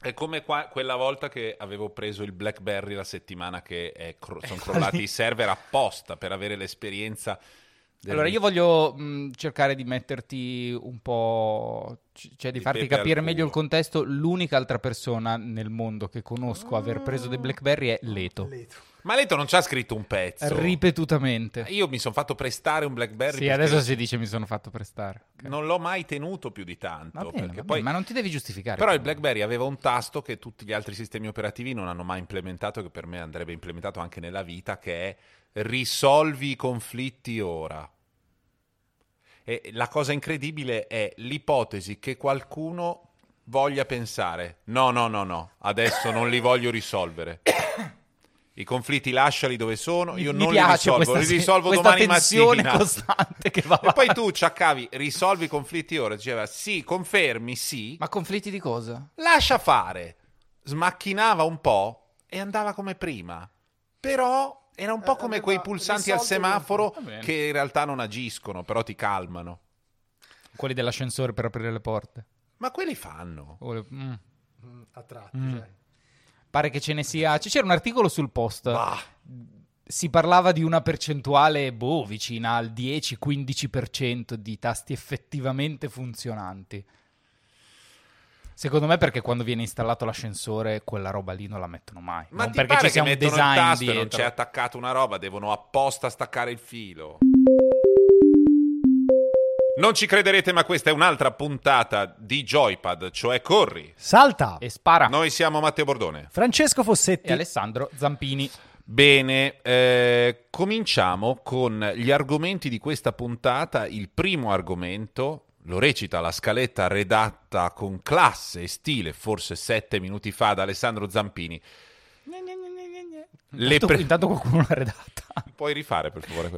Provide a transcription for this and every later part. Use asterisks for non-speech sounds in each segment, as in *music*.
È come qua- quella volta che avevo preso il BlackBerry la settimana che cro- sono *laughs* crollati i server apposta per avere l'esperienza. Allora, io voglio mh, cercare di metterti un po', c- cioè di Di farti capire meglio il contesto. L'unica altra persona nel mondo che conosco aver preso dei BlackBerry è Leto. Leto. Ma Leto non ci ha scritto un pezzo. Ripetutamente. Io mi sono fatto prestare un BlackBerry. Sì, perché adesso si dice mi sono fatto prestare. Ok. Non l'ho mai tenuto più di tanto. Va bene, bene, poi... ma non ti devi giustificare. Però il BlackBerry aveva un tasto che tutti gli altri sistemi operativi non hanno mai implementato, che per me andrebbe implementato anche nella vita, che è risolvi i conflitti ora. E la cosa incredibile è l'ipotesi che qualcuno voglia pensare: no, no, no, no, adesso non li voglio risolvere. I conflitti lasciali dove sono, io mi non li risolvo, questa, li risolvo domani mattina. costante che va E poi tu ci accavi, risolvi i conflitti ora, diceva sì, confermi, sì, Ma conflitti di cosa? lascia fare. Smacchinava un po' e andava come prima. Però era un po' Eh, come quei pulsanti al semaforo che in realtà non agiscono, però ti calmano. Quelli dell'ascensore per aprire le porte. Ma quelli fanno. O le- mm. Mm, a tratti, Mm. sai. Pare che ce ne sia. C'era un articolo sul post. Bah. Si parlava di una percentuale, boh, vicina al 10-15% di tasti effettivamente funzionanti. Secondo me perché quando viene installato l'ascensore quella roba lì non la mettono mai. Ma non ti perché pare ci sia che un design il tasto e non dietro. c'è attaccata una roba, devono apposta staccare il filo. Non ci crederete, ma questa è un'altra puntata di Joypad, cioè Corri. Salta! E spara. Noi siamo Matteo Bordone. Francesco Fossetti. E Alessandro Zampini. Bene, eh, cominciamo con gli argomenti di questa puntata. Il primo argomento lo recita la scaletta redatta con classe e stile, forse sette minuti fa, da Alessandro Zampini. Le Intanto, pre- intanto qualcuno l'ha redatta. Puoi rifare, per favore?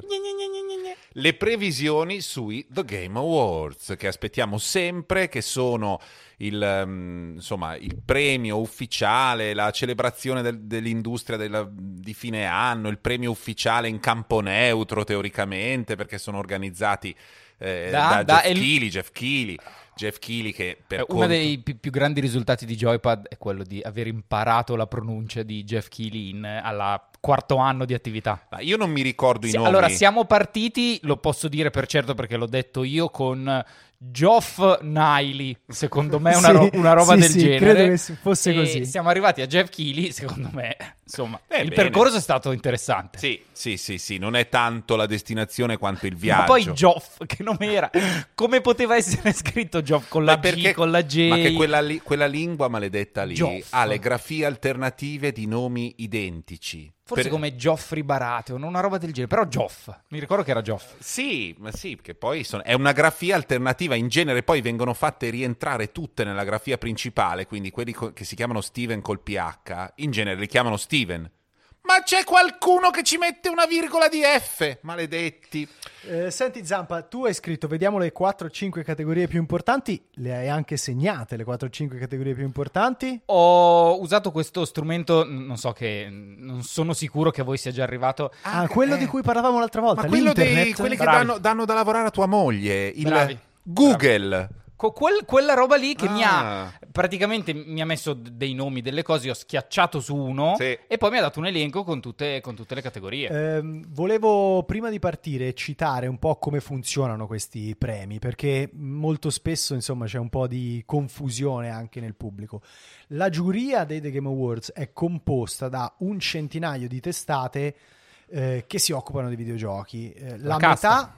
Le previsioni sui The Game Awards, che aspettiamo sempre, che sono il, ehm, insomma, il premio ufficiale, la celebrazione del- dell'industria della- di fine anno, il premio ufficiale in campo neutro, teoricamente, perché sono organizzati eh, Da- da, da- Jeff il- Keighley, Jeff Keighley che per Eh, Uno conto- dei pi- più grandi risultati di Joypad è quello di aver imparato la pronuncia di Jeff Keighley in, alla quarto anno di attività. Ma Io non mi ricordo i Sì, nomi. allora, siamo partiti, lo posso dire per certo perché l'ho detto io, con Geoff Niley, secondo me è una, *laughs* Sì, ro- una roba sì, del sì, genere. credo che si- fosse E così. Siamo arrivati a Jeff Keighley, secondo me, insomma, Eh, il bene. percorso è stato interessante. Sì, sì, sì, sì, non è tanto la destinazione quanto il Ma viaggio. poi Geoff, che nome era? Come poteva essere scritto Geoff con la Ma G, con la J? Ma che quella, li- quella lingua maledetta lì Geoff. ha le grafie alternative di nomi identici. Forse Per- come Geoffrey Baratheon, una roba del genere. Però Geoff, mi ricordo che era Geoff. Sì, ma sì, perché poi sono- è una grafia alternativa. In genere poi vengono fatte rientrare tutte nella grafia principale, quindi quelli co- che si chiamano Steven col PH, in genere li chiamano Steven. Ma c'è qualcuno che ci mette una virgola di F, maledetti. Eh, senti Zampa, tu hai scritto, vediamo le 4-5 categorie più importanti, le hai anche segnate le 4-5 categorie più importanti? Ho usato questo strumento, non so che, non sono sicuro che a voi sia già arrivato. Ah, quello eh. di cui parlavamo l'altra volta, Ma quello dei, l'internet. quelli che Bravi. danno, danno da lavorare a tua moglie, il Bravi. Google. Co- quel- quella roba lì che mi Ah. ha praticamente mi ha messo dei nomi, delle cose, io ho schiacciato su uno Sì. e poi mi ha dato un elenco con tutte, con tutte le categorie. Ehm, volevo prima di partire citare un po' come funzionano questi premi, perché molto spesso insomma c'è un po' di confusione anche nel pubblico. La giuria dei The Game Awards è composta da un centinaio di testate eh, che si occupano di videogiochi. Eh, la, casta. metà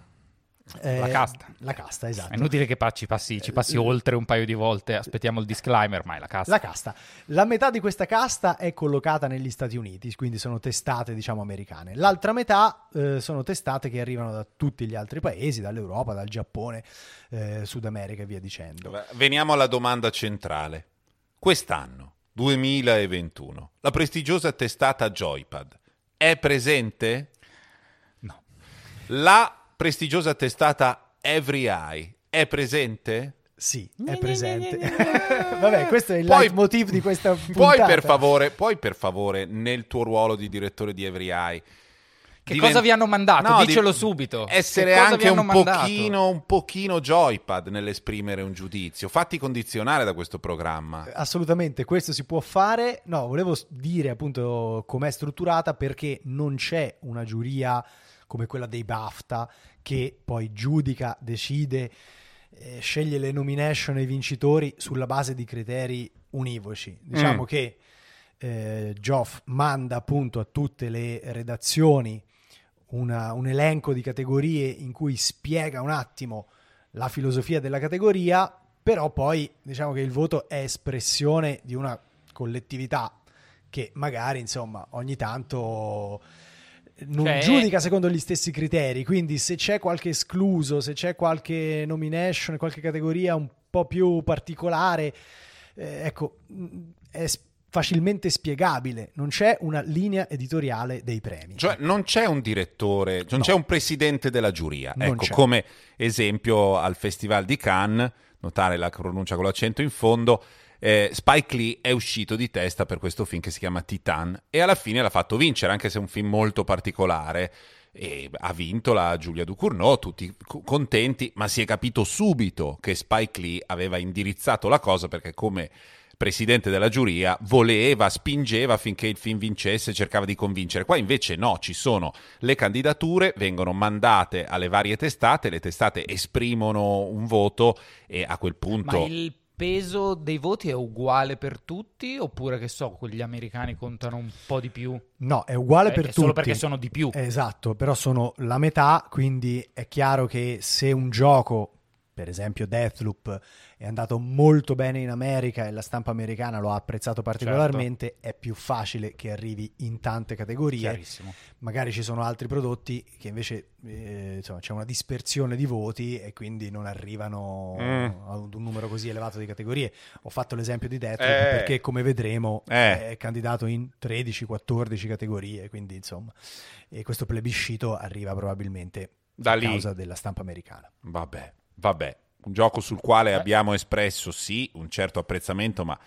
eh, La casta. La casta, esatto. È inutile che ci passi, ci passi oltre un paio di volte, aspettiamo il disclaimer, ma è la cassa. La casta. La metà di questa casta è collocata negli Stati Uniti, quindi sono testate, diciamo, americane. L'altra metà eh, sono testate che arrivano da tutti gli altri paesi, dall'Europa, dal Giappone, eh, Sud America e via dicendo. Veniamo alla domanda centrale. Quest'anno, 2021, la prestigiosa testata Joypad è presente? No. La prestigiosa testata Every Eye è presente? Sì, è presente. *laughs* Vabbè, questo è il Poi- leitmotiv di questa puntata. Poi per favore, poi per favore, nel tuo ruolo di direttore di Every Eye, Che cosa vi hanno mandato? No, Dicelo di- subito. Essere anche un pochino, un pochino joypad nell'esprimere un giudizio. Fatti condizionare da questo programma. Assolutamente, questo si può fare. No, volevo dire appunto com'è strutturata perché non c'è una giuria come quella dei BAFTA che poi giudica, decide, eh, sceglie le nomination e i vincitori sulla base di criteri univoci. Diciamo Mm. che eh, Geoff manda appunto a tutte le redazioni una- un elenco di categorie in cui spiega un attimo la filosofia della categoria, però poi diciamo che il voto è espressione di una collettività che magari insomma ogni tanto non Cioè- giudica secondo gli stessi criteri, quindi se c'è qualche escluso, se c'è qualche nomination, qualche categoria un po' più particolare, eh, ecco, mh, è facilmente spiegabile, non c'è una linea editoriale dei premi. Cioè, non c'è un direttore, non No. c'è un presidente della giuria. Non ecco, c'è. come esempio al Festival di Cannes, notare la pronuncia con l'accento in fondo, eh, Spike Lee è uscito di testa per questo film che si chiama Titan e alla fine l'ha fatto vincere, anche se è un film molto particolare. E ha vinto la Giulia Ducournau, tutti co- contenti, ma si è capito subito che Spike Lee aveva indirizzato la cosa perché come presidente della giuria voleva, spingeva affinché il film vincesse, cercava di convincere. Qua invece no, ci sono le candidature, vengono mandate alle varie testate, le testate esprimono un voto e a quel Ma punto... il peso dei voti è uguale per tutti oppure che so, quegli americani contano un po' di più? No, è uguale Eh, per è tutti. solo perché sono di più. Esatto, però sono la metà, quindi è chiaro che se un gioco, per esempio Deathloop, è andato molto bene in America e la stampa americana lo ha apprezzato particolarmente, è più facile che arrivi in tante categorie. Magari ci sono altri prodotti che invece eh, insomma, c'è una dispersione di voti e quindi non arrivano Mm. ad un numero così elevato di categorie. Ho fatto l'esempio di Deathloop Eh. perché come vedremo Eh. è candidato in 13-14 categorie, quindi insomma, e questo plebiscito arriva probabilmente Da a lì. causa della stampa americana. Vabbè, vabbè. Un gioco sul quale Eh. abbiamo espresso sì un certo apprezzamento, ma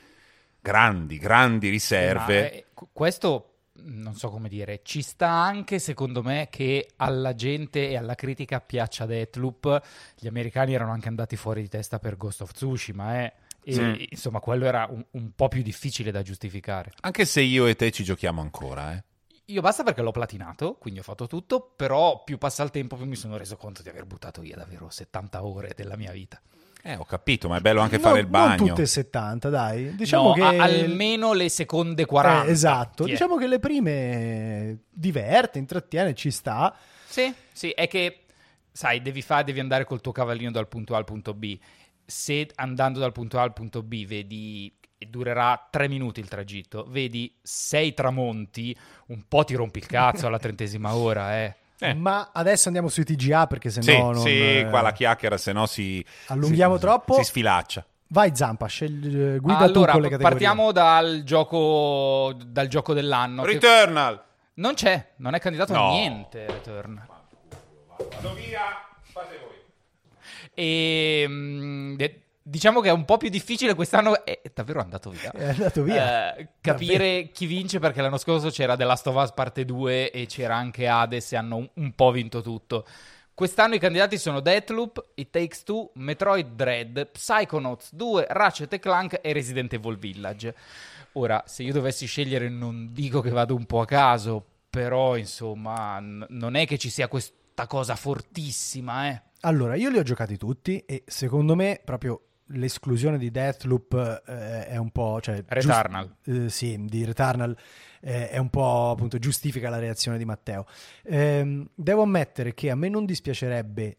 grandi, grandi riserve. Ma, eh, qu- questo non so come dire, ci sta anche secondo me che alla gente e alla critica piaccia Deathloop. Gli americani erano anche andati fuori di testa per Ghost of Tsushima, eh. E, Sì. insomma, quello era un, un po' più difficile da giustificare. Anche se io e te ci giochiamo ancora, eh. Io basta perché l'ho platinato, quindi ho fatto tutto, però più passa il tempo più mi sono reso conto di aver buttato via davvero 70 ore della mia vita. Eh, ho capito, ma è bello anche No- fare il Non bagno. tutte e 70, dai. Diciamo No, che a- almeno le seconde 40. Eh, esatto, Tiè. diciamo che le prime diverte, intrattiene, ci sta. Sì, sì, è che, sai, devi, fare, devi andare col tuo cavallino dal punto A al punto B. Se andando dal punto A al punto B vedi, e durerà tre minuti il tragitto, vedi sei tramonti, un po' ti rompi il cazzo alla trentesima *laughs* ora, eh. Eh. Ma adesso andiamo sui TGA perché Sì, sennò non sì, eh, qua la chiacchiera, se no si... allunghiamo si- troppo. Si sfilaccia. Vai Zampa, scegli, eh, guida tu allora, con le categorie. partiamo dal gioco, dal gioco dell'anno. che- Returnal! Non c'è, non è candidato No. a niente Return. Vado via, fate voi. E mm, de- diciamo che è un po' più difficile quest'anno. È davvero andato via. È andato via. Eh, capire chi vince perché l'anno scorso c'era The Last of Us parte 2 e c'era anche Hades e hanno un, un po' vinto tutto. Quest'anno i candidati sono Deathloop, It Takes Two, Metroid Dread, Psychonauts 2, Ratchet Clank e Resident Evil Village. Ora, se io dovessi scegliere non dico che vado un po' a caso, però insomma n- non è che ci sia questa cosa fortissima, eh. Allora, io li ho giocati tutti e secondo me proprio l'esclusione di Deathloop eh, è un po'... Cioè, Returnal. giust- eh, sì, di Returnal eh, è un po' appunto giustifica la reazione di Matteo. Ehm, devo ammettere che a me non dispiacerebbe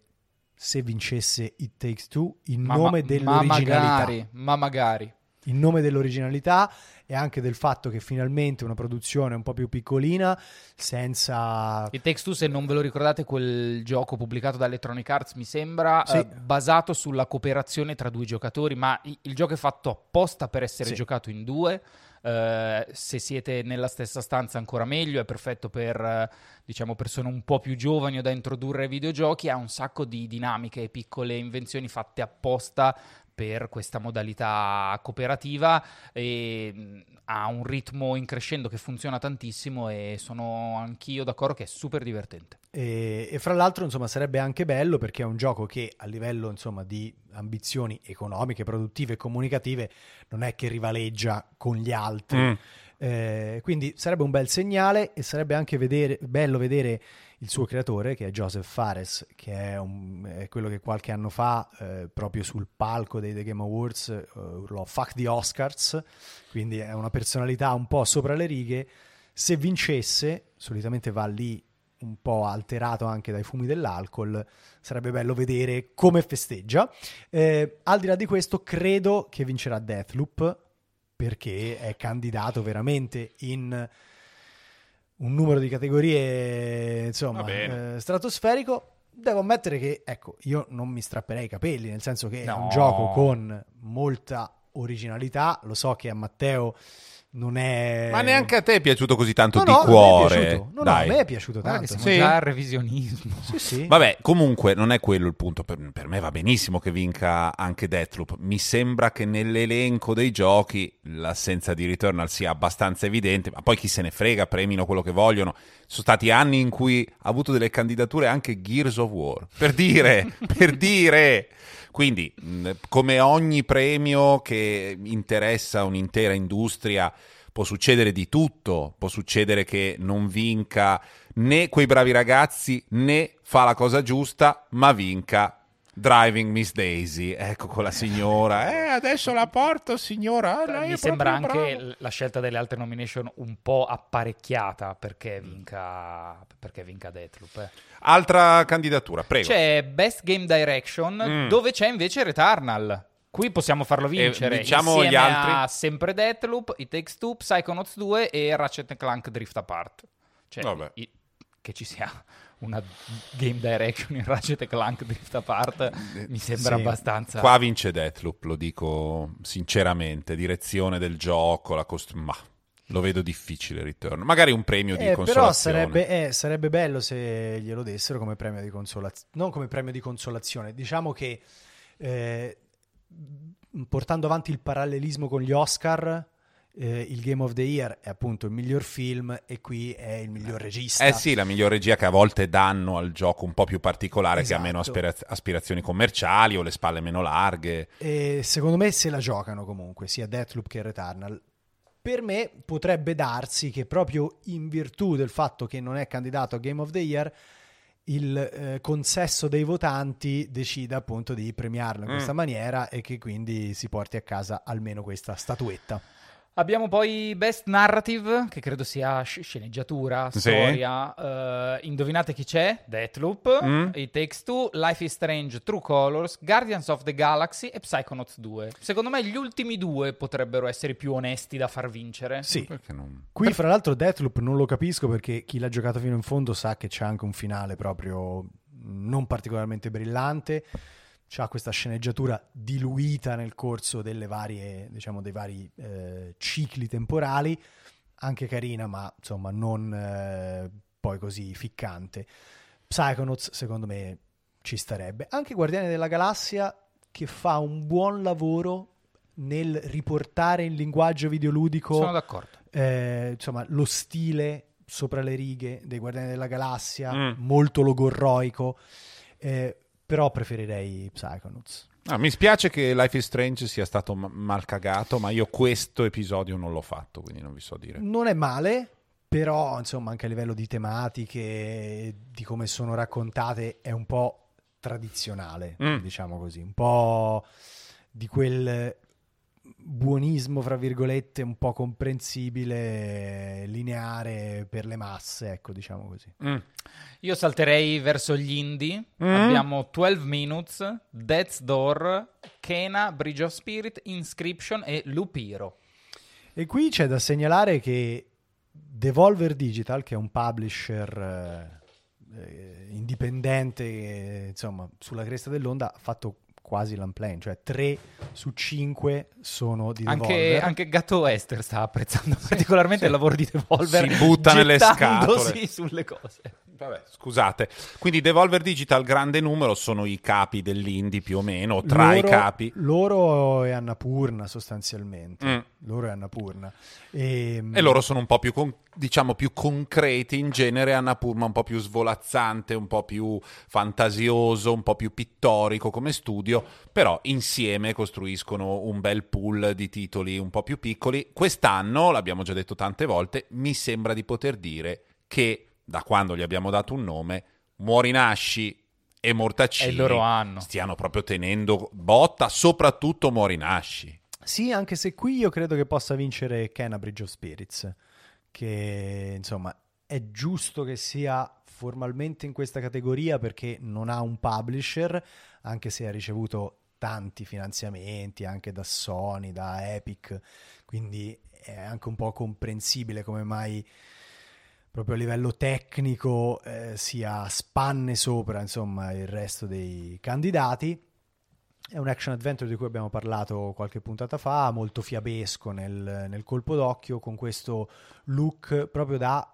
se vincesse It Takes Two in Ma- nome ma- dell'originalità. Ma magari, ma magari. In nome dell'originalità e anche del fatto che finalmente una produzione un po' più piccolina, senza... Takes Two, se non ve lo ricordate, quel gioco pubblicato da Electronic Arts, mi sembra, Sì. eh, basato sulla cooperazione tra due giocatori, ma i- il gioco è fatto apposta per essere Sì. giocato in due. Eh, se siete nella stessa stanza ancora meglio, è perfetto per eh, diciamo persone un po' più giovani o da introdurre ai videogiochi, ha un sacco di dinamiche e piccole invenzioni fatte apposta per questa modalità cooperativa e mh, ha un ritmo in crescendo che funziona tantissimo e sono anch'io d'accordo che è super divertente. E, e, fra l'altro, insomma, sarebbe anche bello perché è un gioco che a livello, insomma, di ambizioni economiche, produttive e comunicative non è che rivaleggia con gli altri. Mm. Eh, quindi sarebbe un bel segnale e sarebbe anche vedere, bello vedere il suo creatore, che è Joseph Fares, che è, un, è quello che qualche anno fa, eh, proprio sul palco dei The Game Awards, uh, urlò Fuck the Oscars, quindi è una personalità un po' sopra le righe. Se vincesse, solitamente va lì un po' alterato anche dai fumi dell'alcol, sarebbe bello vedere come festeggia. Eh, al di là di questo, credo che vincerà Deathloop perché è candidato veramente in un numero di categorie insomma eh, stratosferico. Devo ammettere che ecco, io non mi strapperei i capelli, nel senso che no. è un gioco con molta originalità. Lo so che a Matteo non è... Ma neanche a te è piaciuto così tanto no, di no, cuore. No, no, a me è piaciuto tanto. Siamo sì. già al revisionismo. Sì, sì. Vabbè, comunque non è quello il punto. Per, per, me va benissimo che vinca anche Deathloop. Mi sembra che nell'elenco dei giochi l'assenza di Returnal sia abbastanza evidente, ma poi chi se ne frega, premino quello che vogliono. Sono stati anni in cui ha avuto delle candidature anche Gears of War. Per dire, *laughs* per dire... Quindi, come ogni premio che interessa un'intera industria, può succedere di tutto, può succedere che non vinca né quei bravi ragazzi né fa la cosa giusta, ma vinca Driving Miss Daisy, ecco con la signora. Eh, adesso la porto, signora. Eh, Mi sembra anche bravo. la scelta delle altre nomination un po' apparecchiata perché vinca, perché vinca Deathloop. Eh. Altra candidatura, prego. C'è Best Game Direction, mm. dove c'è invece Returnal. Qui possiamo farlo vincere. Eh, diciamo gli altri. a sempre Deathloop, It Takes Two, Psychonauts 2 e Ratchet Clank Drift Apart. Cioè, i, che ci sia una game direction in Ratchet Clank Drift Apart eh, mi sembra sì. abbastanza qua vince Deathloop lo dico sinceramente direzione del gioco la cost... ma lo vedo difficile il return magari un premio di eh, consolazione. però sarebbe, eh, sarebbe, bello se glielo dessero come premio di consolazione non come premio di consolazione. Diciamo che eh, portando avanti il parallelismo con gli Oscar eh, il Game of the Year è appunto il miglior film e qui è il miglior regista. Eh sì, la miglior regia che a volte danno al gioco un po' più particolare esatto. che ha meno esatto. aspira- aspirazioni commerciali o le spalle meno larghe. E secondo me se la giocano comunque, sia Deathloop che Returnal. Per me potrebbe darsi che proprio in virtù del fatto che non è candidato a Game of the Year il eh, consesso dei votanti decida appunto di premiarlo in mm. questa maniera e che quindi si porti a casa almeno questa statuetta. Abbiamo poi Best Narrative, che credo sia sceneggiatura, sì. storia. Uh, indovinate chi c'è? Deathloop, mm. It Takes Two, Life is Strange, True Colors, Guardians of the Galaxy e Psychonauts 2. Secondo me gli ultimi due potrebbero essere più onesti da far vincere. Sì. Non... Qui, fra l'altro, Deathloop non lo capisco perché chi l'ha giocato fino in fondo sa che c'è anche un finale proprio non particolarmente brillante ha questa sceneggiatura diluita nel corso delle varie, diciamo, dei vari eh, cicli temporali, anche carina, ma insomma non eh, poi così ficcante. Psychonauts, secondo me, ci starebbe. Anche Guardiani della Galassia, che fa un buon lavoro nel riportare in linguaggio videoludico Sono d'accordo. Eh, insomma, lo stile sopra le righe dei Guardiani della Galassia, mm. molto logorroico. Eh, però preferirei Psychonauts. Ah, mi spiace che Life is Strange sia stato mal cagato, ma io questo episodio non l'ho fatto, quindi non vi so dire. Non è male, però insomma anche a livello di tematiche, di come sono raccontate, è un po' tradizionale, mm. diciamo così, un po' di quel buonismo, fra virgolette, un po' comprensibile, lineare per le masse, ecco, diciamo così. Mm. Io salterei verso gli indie. Mm. Abbiamo 12 Minutes, Death's Door, Kena, Bridge of Spirit, Inscription e Lupiro. E qui c'è da segnalare che Devolver Digital, che è un publisher eh, indipendente, eh, insomma, sulla cresta dell'onda, ha fatto quasi l'unplane, cioè 3 su 5 sono di anche, Devolver. Anche Gatto Esther sta apprezzando sì, particolarmente sì. il lavoro di Devolver. Si butta nelle scatole. sulle cose. Vabbè, scusate. Quindi Devolver Digital, grande numero, sono i capi dell'indie più o meno, tra loro, i capi. Loro e Annapurna sostanzialmente. Mm. Loro e Annapurna. E, E loro sono un po' più, con- diciamo, più concreti in genere, Annapurna un po' più svolazzante, un po' più fantasioso, un po' più pittorico come studio, però insieme costruiscono un bel pool di titoli un po' più piccoli. Quest'anno, l'abbiamo già detto tante volte, mi sembra di poter dire che da quando gli abbiamo dato un nome, Muorinasci e Mortacini È loro anno. stiano proprio tenendo botta, soprattutto Muorinasci. Sì, anche se qui io credo che possa vincere Kena Bridge of Spirits, che insomma è giusto che sia formalmente in questa categoria perché non ha un publisher, anche se ha ricevuto tanti finanziamenti anche da Sony, da Epic, quindi è anche un po' comprensibile come mai proprio a livello tecnico eh, sia spanne sopra insomma il resto dei candidati. È un action adventure di cui abbiamo parlato qualche puntata fa, molto fiabesco nel, nel colpo d'occhio, con questo look proprio da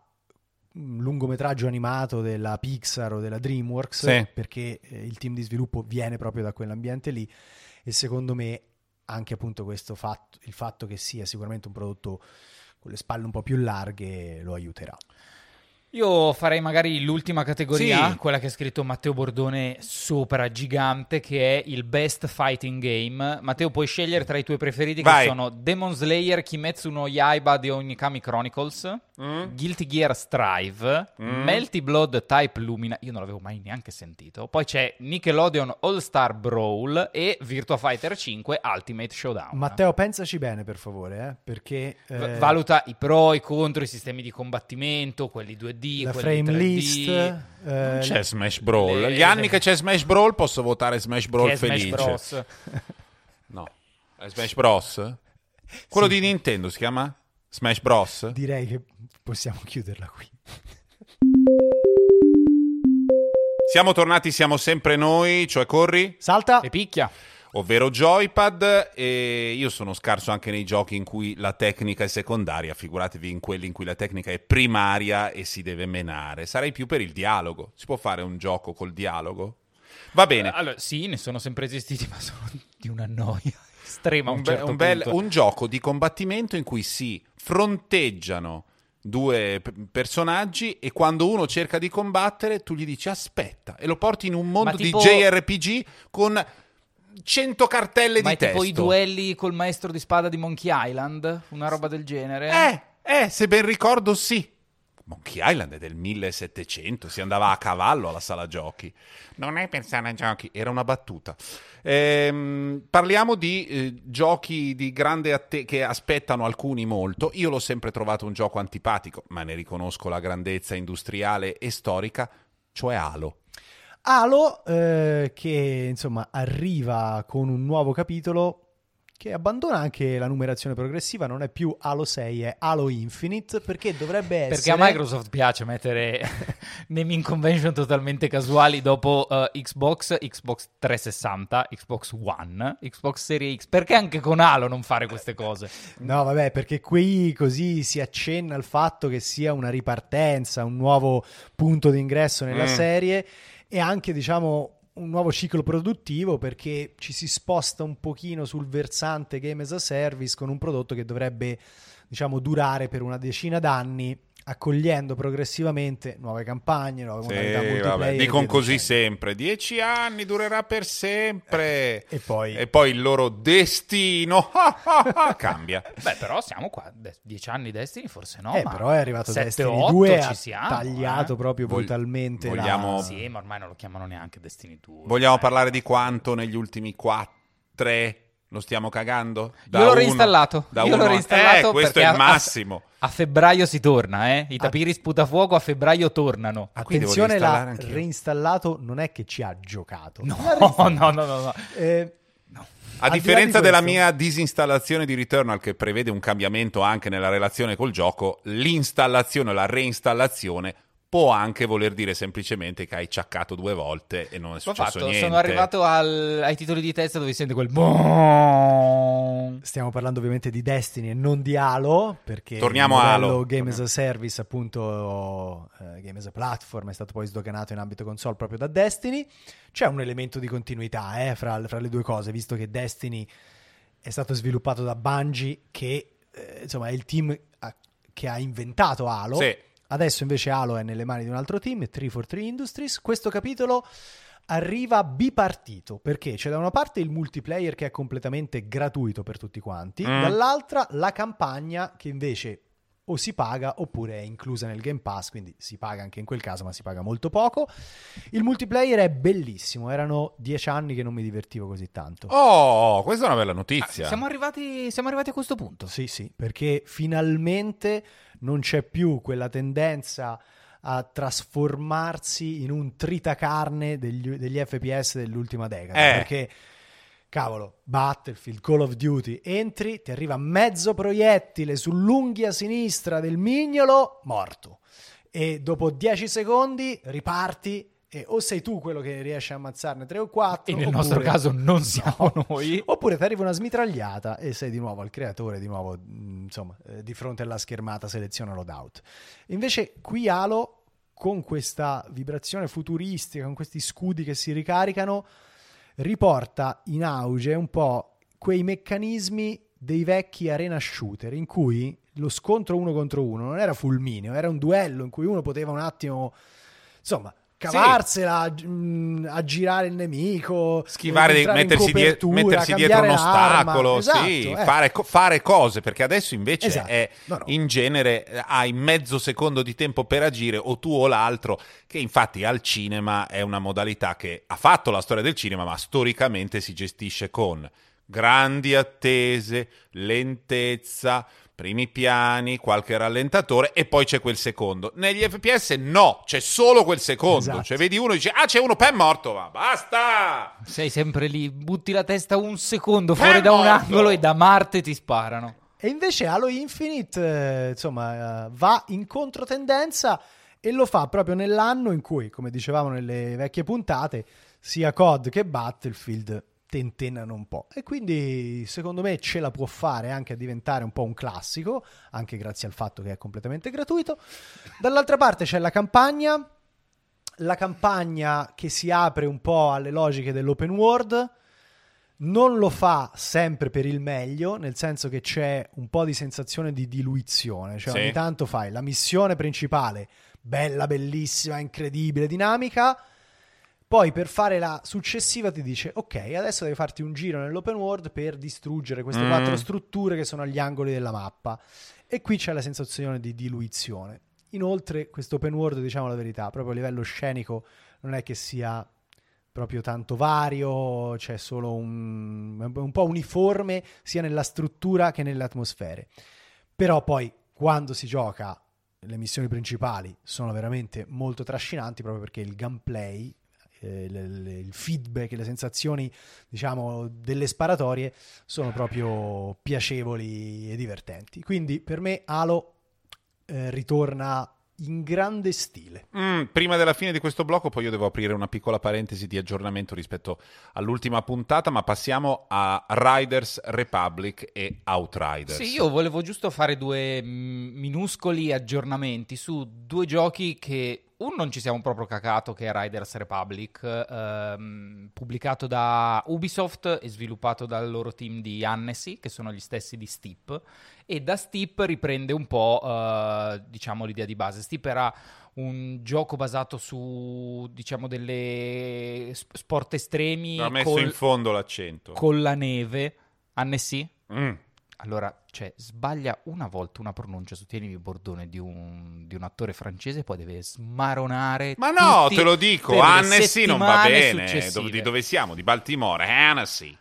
mm, lungometraggio animato della Pixar o della DreamWorks, Sì. perché eh, il team di sviluppo viene proprio da quell'ambiente lì e secondo me anche appunto questo fatto, il fatto che sia sicuramente un prodotto con le spalle un po' più larghe lo aiuterà. Io farei magari l'ultima categoria, Sì. quella che ha scritto Matteo Bordone sopra gigante, che è il Best Fighting Game. Matteo, puoi scegliere tra i tuoi preferiti Vai. che sono Demon Slayer, Kimetsu no Yaiba di Onikami Chronicles, Guilty Gear Strive, Mm. Melty Blood Type Lumina, io non l'avevo mai neanche sentito. Poi c'è Nickelodeon All Star Brawl e Virtua Fighter 5 Ultimate Showdown. Matteo, pensaci bene per favore, eh, perché V- eh, Valuta i pro, i contro, i sistemi di combattimento, quelli 2D, la quelli frame 3D. list... eh, Non c'è Smash Brawl. le- Gli anni che c'è Smash Brawl posso votare Smash Brawl è Smash felice. Bros. *laughs* No. È Smash Bros? Quello Sì. di Nintendo si chiama Smash Bros? direi che possiamo chiuderla qui. Siamo tornati, siamo sempre noi, cioè Corri, Salta! E picchia. ovvero Joypad e io sono scarso anche nei giochi in cui la tecnica è secondaria, figuratevi in quelli in cui la tecnica è primaria e si deve menare. Sarei più per il dialogo. Si può fare un gioco col dialogo? Va bene. Allora, sì, ne sono sempre esistiti, ma sono di una noia estrema un, un, be- certo un bel- un gioco di combattimento in cui si fronteggiano due p- personaggi e quando uno cerca di combattere tu gli dici aspetta e lo porti in un mondo Ma tipo- di JRPG con 100 cartelle Ma di è tipo testo. i duelli col maestro di spada di Monkey Island? Una roba del genere? Eh, eh, se ben ricordo sì. Monkey Island è del 1700, si andava a cavallo alla sala giochi. Non è per sala giochi, era una battuta. Ehm, parliamo di eh, giochi di grande atte- che aspettano alcuni molto. Io l'ho sempre trovato un gioco antipatico, ma ne riconosco la grandezza industriale e storica, cioè Halo. Halo eh, che insomma arriva con un nuovo capitolo che abbandona anche la numerazione progressiva, non è più Halo 6, è Halo Infinite perché dovrebbe essere Perché a Microsoft piace mettere *laughs* naming convention totalmente casuali dopo eh, Xbox, Xbox 360, Xbox One, Xbox Series X. Perché anche con Halo non fare queste cose? No, vabbè, perché qui così si accenna al fatto che sia una ripartenza, un nuovo punto d'ingresso nella Mm. serie e anche, diciamo, un nuovo ciclo produttivo perché ci si sposta un pochino sul versante game as a service con un prodotto che dovrebbe, diciamo, durare per una decina d'anni accogliendo progressivamente nuove campagne, nuove modalità Sì, e dicono così dicendo. sempre. Dieci anni durerà per sempre. E poi... E poi il loro destino *laughs* cambia. Beh, però siamo qua. Dieci anni Destiny, forse no. eh, ma però è arrivato sette, Destiny otto 2 ci siamo, tagliato eh. proprio Vog- brutalmente la- vogliamo- Sì, ma ormai non lo chiamano neanche Destiny 2. Vogliamo dai. parlare di quanto negli ultimi 4, 3 lo stiamo cagando? Da Io l'ho uno- reinstallato. da Io uno l'ho a- reinstallato Eh, questo è a- il massimo. A, febbraio si torna, eh? I tapiri sputafuoco a febbraio tornano. Ah, Attenzione, l'ha reinstallato, non è che ci ha giocato. No, no, no, no, no. Eh, A Al di là differenza di della mia disinstallazione di Returnal che prevede un cambiamento anche nella relazione col gioco, l'installazione o la reinstallazione può anche voler dire semplicemente che hai ciaccato due volte e non è successo fatto, niente. sono arrivato al- ai titoli di testa dove si sente quel boom. Stiamo parlando ovviamente di Destiny e non di Halo, perché Torniamo il a Halo. Game as a Service, appunto, eh, Game as a Platform, è stato poi sdoganato in ambito console proprio da Destiny. C'è un elemento di continuità eh, fra, fra le due cose, visto che Destiny è stato sviluppato da Bungie, che eh, insomma è il team a- che ha inventato Halo. Sì. Adesso invece Halo è nelle mani di un altro team, 343 Industries. Questo capitolo arriva bipartito perché c'è da una parte il multiplayer che è completamente gratuito per tutti quanti, Mm. dall'altra la campagna che invece o si paga oppure è inclusa nel Game Pass, quindi si paga anche in quel caso, ma si paga molto poco. Il multiplayer è bellissimo, erano dieci anni che non mi divertivo così tanto. Oh, questa è una bella Ah, notizia. siamo, arrivati, siamo arrivati a questo punto. Sì, sì, perché finalmente non c'è più quella tendenza a trasformarsi in un tritacarne degli, degli FPS dell'ultima decada. Eh. Perché, cavolo, Battlefield, Call of Duty, entri, ti arriva mezzo proiettile sull'unghia sinistra del mignolo, morto. E dopo 10 secondi riparti e o sei tu quello che riesce a ammazzarne 3 o 4. E nel nostro caso non siamo noi. *laughs* Oppure ti arriva una smitragliata e sei di nuovo al creatore, di nuovo, mh, insomma, eh, di fronte alla schermata seleziona loadout. Invece qui Halo, con questa vibrazione futuristica, con questi scudi che si ricaricano, riporta in auge un po' quei meccanismi dei vecchi arena shooter in cui lo scontro uno contro uno non era fulmineo, era un duello in cui uno poteva un attimo, insomma, cavarsela, mh, aggirare il nemico, Schivare, di- mettersi, die- mettersi dietro un ostacolo, Esatto, sì, eh. fare, co- fare cose, perché adesso invece Esatto. è No, no. in genere eh, hai mezzo secondo di tempo per agire, o tu o l'altro, che infatti al cinema è una modalità che ha fatto la storia del cinema, ma storicamente si gestisce con grandi attese, lentezza, primi piani, qualche rallentatore e poi c'è quel secondo. Negli FPS no, c'è solo quel secondo. Esatto. Cioè vedi uno e dice "Ah, c'è uno, poi è morto, va, basta!" Sei sempre lì, butti la testa un secondo È fuori da un morto! angolo e da Marte ti sparano. E invece Halo Infinite, eh, insomma, eh, va in controtendenza e lo fa proprio nell'anno in cui, come dicevamo nelle vecchie puntate, sia COD che Battlefield tentennano un po'. E quindi, secondo me, ce la può fare anche a diventare un po' un classico, anche grazie al fatto che è completamente gratuito. Dall'altra parte c'è la campagna, la campagna che si apre un po' alle logiche dell'open world non lo fa sempre per il meglio, nel senso che c'è un po' di sensazione di diluizione, cioè Sì. ogni tanto fai la missione principale, bella, bellissima, incredibile, dinamica, poi per fare la successiva ti dice ok, adesso devi farti un giro nell'open world per distruggere queste Mm. quattro strutture che sono agli angoli della mappa. E qui c'è la sensazione di diluizione. Inoltre questo open world, diciamo la verità, proprio a livello scenico non è che sia proprio tanto vario, c'è solo un, un po' uniforme sia nella struttura che nelle atmosfere. Però poi quando si gioca le missioni principali sono veramente molto trascinanti proprio perché il gameplay, eh, le- le- il feedback, le sensazioni diciamo delle sparatorie sono proprio piacevoli e divertenti. Quindi per me Halo eh, ritorna in grande stile. Mm, prima della fine di questo blocco, poi io devo aprire una piccola parentesi di aggiornamento rispetto all'ultima puntata, ma passiamo a Riders Republic e Outriders. Sì, io volevo giusto fare due mm, minuscoli aggiornamenti su due giochi che uno non ci siamo proprio cacato che è Riders Republic, ehm, pubblicato da Ubisoft e sviluppato dal loro team di Annecy, che sono gli stessi di Steep, e da Steep riprende un po' eh, diciamo l'idea di base. Steep era un gioco basato su diciamo delle sp- sport estremi Ha messo col- in fondo l'accento. con la neve. Annecy? Mm. Allora, cioè, sbaglia una volta una pronuncia su Tienimi Bordone di un, di un attore francese, poi deve smaronare. Ma no, te lo dico, Annecy non va bene. Dove, di dove siamo? Di Baltimore, Annecy.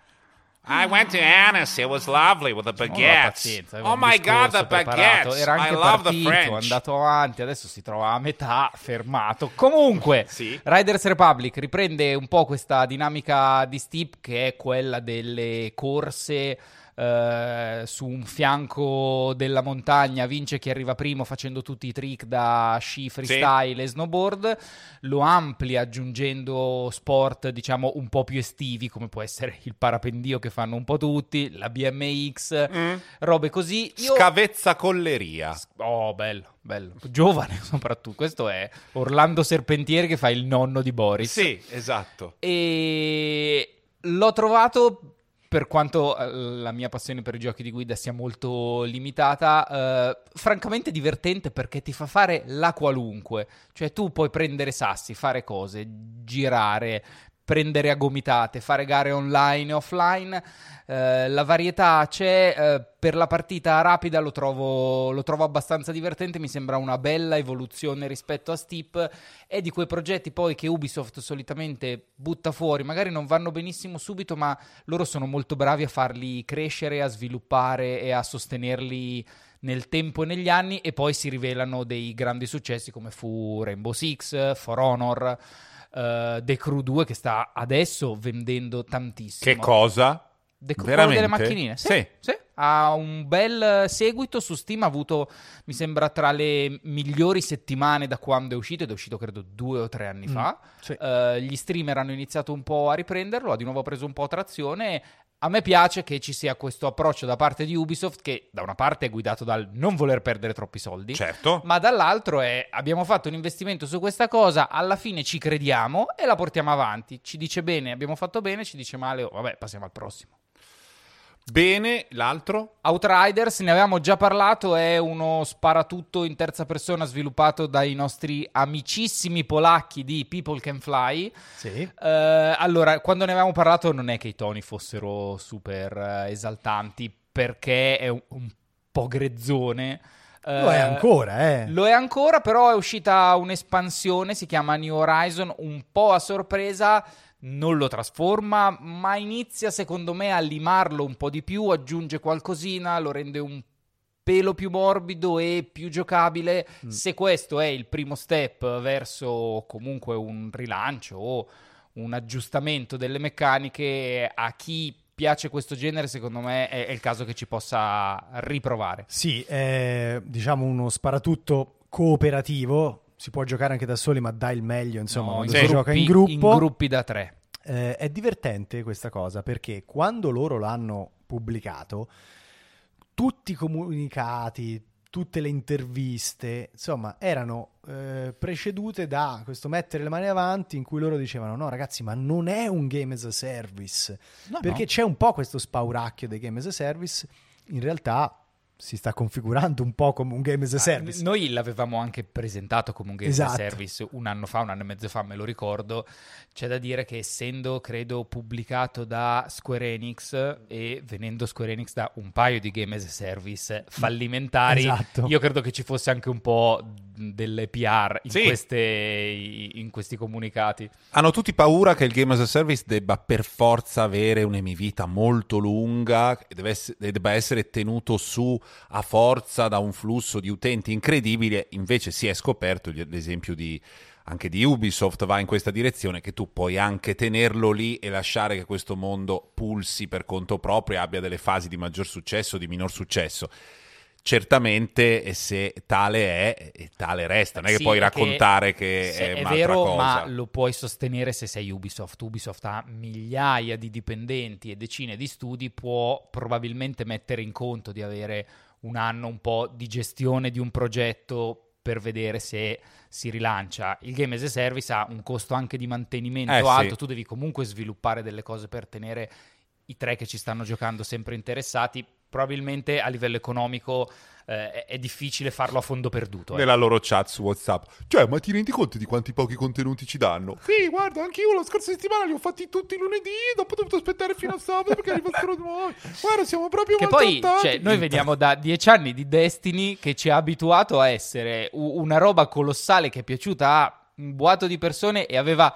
I went to Annecy, it was lovely with the baguettes. avevo Oh un my god, the preparato. baguettes. Era anche I love the partito, è andato avanti, adesso si trova a metà, fermato. Comunque, *laughs* Sì. Riders Republic riprende un po' questa dinamica di Steep che è quella delle corse eh, su un fianco della montagna, vince chi arriva primo facendo tutti i trick da sci freestyle sì. e snowboard, lo amplia aggiungendo sport diciamo un po' più estivi come può essere il parapendio che fanno un po' tutti, la BMX, mm. robe così. Io... Scavezza colleria. Oh, bello, bello. Giovane *laughs* soprattutto. Questo è Orlando Serpentieri che fa il nonno di Boris. Sì, esatto. E l'ho trovato per quanto eh, la mia passione per i giochi di guida sia molto limitata, eh, francamente divertente perché ti fa fare la qualunque. Cioè tu puoi prendere sassi, fare cose, girare, prendere a gomitate, fare gare online e offline. Eh, la varietà c'è, eh, per la partita rapida lo trovo, lo trovo, abbastanza divertente, mi sembra una bella evoluzione rispetto a Steep. È di quei progetti poi che Ubisoft solitamente butta fuori, magari non vanno benissimo subito, ma loro sono molto bravi a farli crescere, a sviluppare e a sostenerli nel tempo e negli anni e poi si rivelano dei grandi successi come fu Rainbow Six, For Honor uh, The Crew 2 che sta adesso vendendo tantissimo. Che cosa? The Crew delle macchinine. Sì, sì. sì. Ha un bel seguito su Steam, ha avuto, mi sembra, tra le migliori settimane da quando è uscito, ed è uscito credo due o tre anni mm, fa. Sì. Uh, gli streamer hanno iniziato un po' a riprenderlo, ha di nuovo preso un po' trazione a me piace che ci sia questo approccio da parte di Ubisoft che da una parte è guidato dal non voler perdere troppi soldi, certo. ma dall'altro è abbiamo fatto un investimento su questa cosa, alla fine ci crediamo e la portiamo avanti. Ci dice bene, abbiamo fatto bene, ci dice male, oh, vabbè, passiamo al prossimo. Bene, l'altro? Outriders, ne avevamo già parlato, è uno sparatutto in terza persona sviluppato dai nostri amicissimi polacchi di People Can Fly. Sì. Uh, allora, quando ne avevamo parlato non è che i toni fossero super uh, esaltanti, perché è un, un po' grezzone. Uh, lo è ancora, eh. Lo è ancora, però è uscita un'espansione, si chiama New Horizon, un po' a sorpresa non lo trasforma, ma inizia secondo me a limarlo un po' di più, aggiunge qualcosina, lo rende un pelo più morbido e più giocabile. Mm. Se questo è il primo step verso comunque un rilancio o un aggiustamento delle meccaniche, a chi piace questo genere, secondo me è, è il caso che ci possa riprovare. Sì, è diciamo uno sparatutto cooperativo si può giocare anche da soli, ma dà il meglio, insomma, no, quando si gioca in gruppo. In gruppi da tre. Eh, è divertente questa cosa perché quando loro l'hanno pubblicato, tutti i comunicati, tutte le interviste, insomma, erano eh, precedute da questo mettere le mani avanti in cui loro dicevano no ragazzi, ma non è un game as a service, no, perché no. c'è un po' questo spauracchio dei game as a service, in realtà si sta configurando un po' come un game as a ah, service. Noi l'avevamo anche presentato come un game esatto. as a service un anno fa, un anno e mezzo fa, me lo ricordo. C'è da dire che essendo, credo, pubblicato da Square Enix e venendo Square Enix da un paio di game as a service fallimentari, esatto. io credo che ci fosse anche un po' delle PR in, sì. queste, in questi comunicati. Hanno tutti paura che il game as a service debba per forza avere un'emivita molto lunga e debba essere tenuto su a forza da un flusso di utenti incredibile, invece si è scoperto l'esempio di anche di Ubisoft va in questa direzione che tu puoi anche tenerlo lì e lasciare che questo mondo pulsi per conto proprio e abbia delle fasi di maggior successo di minor successo certamente se tale è, tale resta. Non è sì, che puoi raccontare che, che è, è vero, cosa. ma lo puoi sostenere se sei Ubisoft. Ubisoft ha migliaia di dipendenti e decine di studi, può probabilmente mettere in conto di avere un anno un po' di gestione di un progetto per vedere se si rilancia. Il game as a service ha un costo anche di mantenimento eh, alto, sì. tu devi comunque sviluppare delle cose per tenere i tre che ci stanno giocando sempre interessati probabilmente a livello economico eh, è difficile farlo a fondo perduto. Eh. Nella loro chat su WhatsApp. Cioè, ma ti rendi conto di quanti pochi contenuti ci danno? Sì, guarda, anche io la scorsa settimana li ho fatti tutti lunedì, dopo ho dovuto aspettare fino a sabato perché arrivassero nuovi. Guarda, siamo proprio Che poi, cioè, noi vediamo da dieci anni di Destiny che ci ha abituato a essere una roba colossale che è piaciuta a un boato di persone e aveva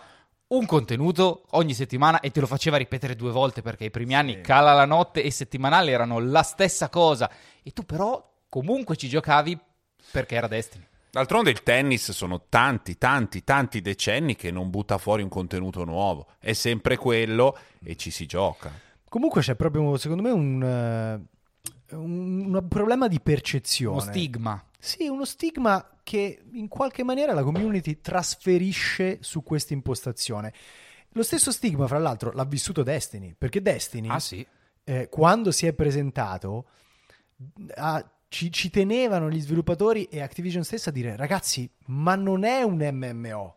un contenuto ogni settimana e te lo faceva ripetere due volte perché i primi sì. anni Cala la notte e settimanale erano la stessa cosa e tu però comunque ci giocavi perché era Destiny. D'altronde il tennis sono tanti, tanti, tanti decenni che non butta fuori un contenuto nuovo, è sempre quello e ci si gioca. Comunque c'è proprio, secondo me, un, eh, un, un problema di percezione. Uno stigma. Sì, uno stigma che in qualche maniera la community trasferisce su questa impostazione. Lo stesso stigma, fra l'altro, l'ha vissuto Destiny, perché Destiny, Ah sì? eh, quando si è presentato, ah, ci, ci tenevano gli sviluppatori e Activision stessa a dire, ragazzi, ma non è un MMO.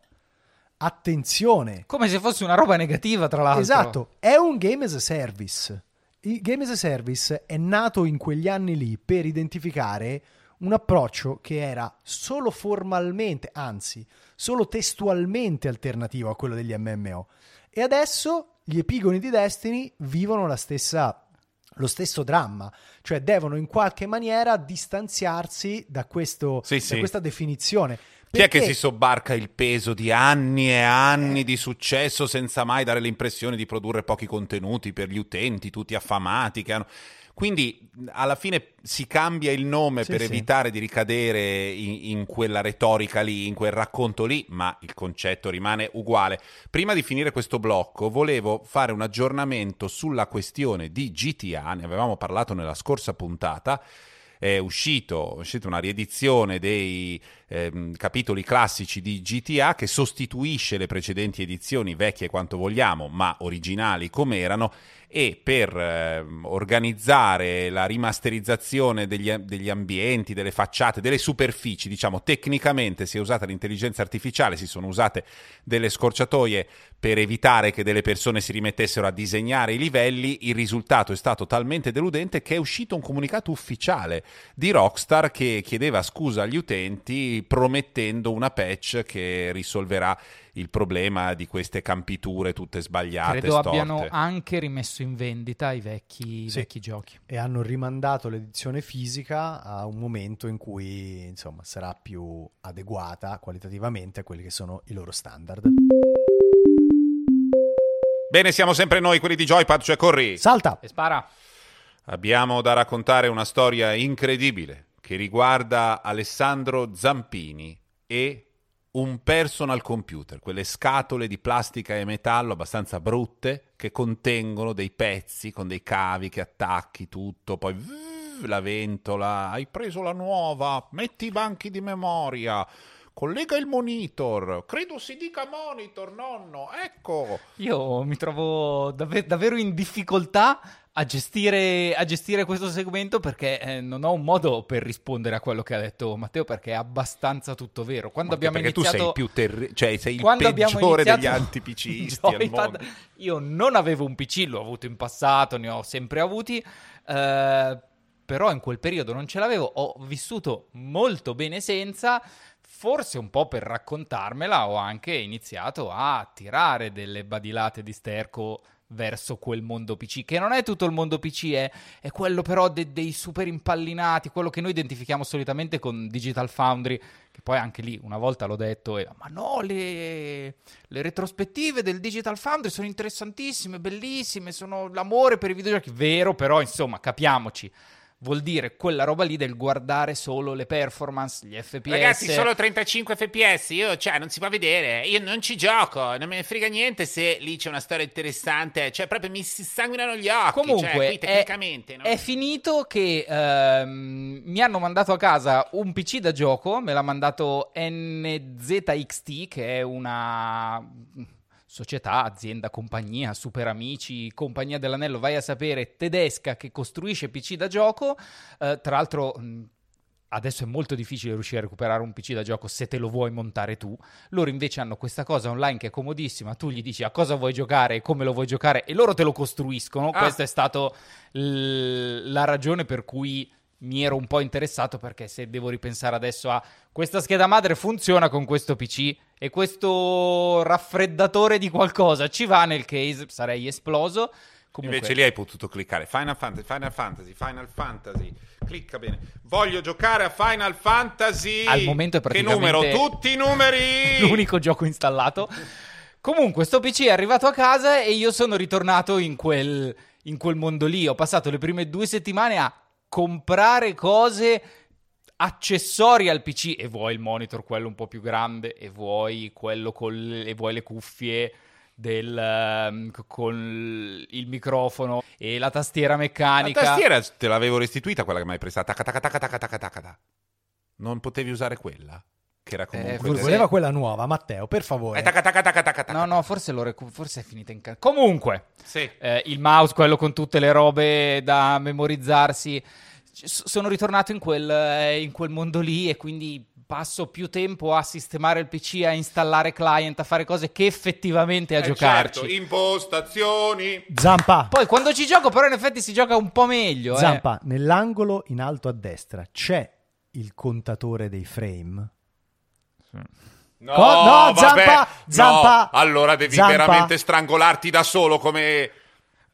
Attenzione, Come se fosse una roba negativa, tra l'altro. Esatto, è un game as a service. Il game as a service è nato in quegli anni lì per identificare un approccio che era solo formalmente, anzi, solo testualmente alternativo a quello degli MMO. E adesso gli epigoni di Destiny vivono la stessa, lo stesso dramma, cioè devono in qualche maniera distanziarsi da, questo, Sì, da sì. questa definizione. Chi è che si sobbarca il peso di anni e anni di successo senza mai dare l'impressione di produrre pochi contenuti per gli utenti, tutti affamati? Che hanno... Quindi alla fine si cambia il nome Sì, per sì. evitare di ricadere in, in quella retorica lì, in quel racconto lì, ma il concetto rimane uguale. Prima di finire questo blocco, volevo fare un aggiornamento sulla questione di GTA, ne avevamo parlato nella scorsa puntata. È uscito, è uscita una riedizione dei ehm, capitoli classici di GTA che sostituisce le precedenti edizioni, vecchie quanto vogliamo, ma originali come erano, e per ehm, organizzare la rimasterizzazione degli, degli ambienti, delle facciate, delle superfici, diciamo tecnicamente si è usata l'intelligenza artificiale, si sono usate delle scorciatoie per evitare che delle persone si rimettessero a disegnare i livelli, il risultato è stato talmente deludente che è uscito un comunicato ufficiale di Rockstar che chiedeva scusa agli utenti promettendo una patch che risolverà il problema di queste campiture tutte sbagliate. Credo storte. abbiano anche rimesso in vendita i vecchi, i Sì. vecchi giochi. e hanno rimandato l'edizione fisica a un momento in cui insomma sarà più adeguata qualitativamente a quelli che sono i loro standard. Bene, siamo sempre noi, quelli di Joypad, cioè Corri. Salta! E spara. Abbiamo da raccontare una storia incredibile che riguarda Alessandro Zampini e un personal computer, quelle scatole di plastica e metallo abbastanza brutte che contengono dei pezzi con dei cavi che attacchi tutto, poi vzz, la ventola, hai preso la nuova, metti i banchi di memoria, collega il monitor, credo si dica monitor, nonno, ecco. Io mi trovo davve- davvero in difficoltà a gestire, a gestire questo segmento perché eh, non ho un modo per rispondere a quello che ha detto Matteo perché è abbastanza tutto vero. Quando Anche abbiamo perché iniziato... tu sei più terri- cioè sei il peggiore iniziato degli antipicisti *laughs* Joypad. Io non avevo un PC, l'ho avuto in passato, ne ho sempre avuti, eh, però in quel periodo non ce l'avevo, ho vissuto molto bene senza, forse un po' per raccontarmela ho anche iniziato a tirare delle badilate di sterco verso quel mondo PC, che non è tutto il mondo PC, è, è quello però de- dei super impallinati, quello che noi identifichiamo solitamente con Digital Foundry, che poi anche lì una volta l'ho detto, e, ma no, le, le retrospettive del Digital Foundry sono interessantissime, bellissime, sono l'amore per i videogiochi, vero, però insomma, capiamoci. Vuol dire quella roba lì del guardare solo le performance, gli FPS. Ragazzi, solo 35 fps, io, cioè, non si può vedere. Io non ci gioco, non me ne frega niente se lì c'è una storia interessante. Cioè, proprio mi si sanguinano gli occhi. Comunque, cioè, qui è- tecnicamente, no? È finito che ehm, mi hanno mandato a casa un PC da gioco, me l'ha mandato NZXT, che è una società, azienda, compagnia, super amici, compagnia dell'anello, vai a sapere, tedesca che costruisce PC da gioco. Eh, tra l'altro... mh, Adesso è molto difficile riuscire a recuperare un PC da gioco se te lo vuoi montare tu. Loro invece hanno questa cosa online che è comodissima. Tu gli dici a cosa vuoi giocare e come lo vuoi giocare e loro te lo costruiscono. Ah. Questa è stata la ragione per cui mi ero un po' interessato perché se devo ripensare adesso a questa scheda madre funziona con questo PC e questo raffreddatore di qualcosa ci va nel case sarei esploso. Comunque, Invece lì hai potuto cliccare Final Fantasy, Final Fantasy, Final Fantasy. Clicca bene. Voglio giocare a Final Fantasy. Al momento è Che praticamente numero? Tutti i numeri. *laughs* l'unico gioco installato. Comunque, sto PC è arrivato a casa e io sono ritornato in quel, in quel mondo lì. Ho passato le prime due settimane a comprare cose accessori al PC e vuoi il monitor quello un po' più grande e vuoi quello con le, e vuoi le cuffie del, ehm, con il microfono e la tastiera meccanica. La tastiera te l'avevo restituita quella che mi hai prestata. Taca, taca, taca, taca, taca, taca, taca. Non potevi usare quella? Che era comunque... Eh, forse- Voleva quella nuova, Matteo, per favore. Eh, taca, taca, taca, taca, taca. No, no, forse, lo recu- forse è finita in casa. Comunque, Sì. eh, il mouse, quello con tutte le robe da memorizzarsi. Sono ritornato in quel, eh, in quel mondo lì e quindi passo più tempo a sistemare il PC, a installare client, a fare cose che effettivamente a Eh, giocarci. certo, impostazioni. Zampa, Poi quando ci gioco, però, in effetti si gioca un po' meglio. eh. Zampa, nell'angolo in alto a destra c'è il contatore dei frame. No, Co- no, vabbè. Zampa, Zampa, No, allora devi Zampa. veramente strangolarti da solo come...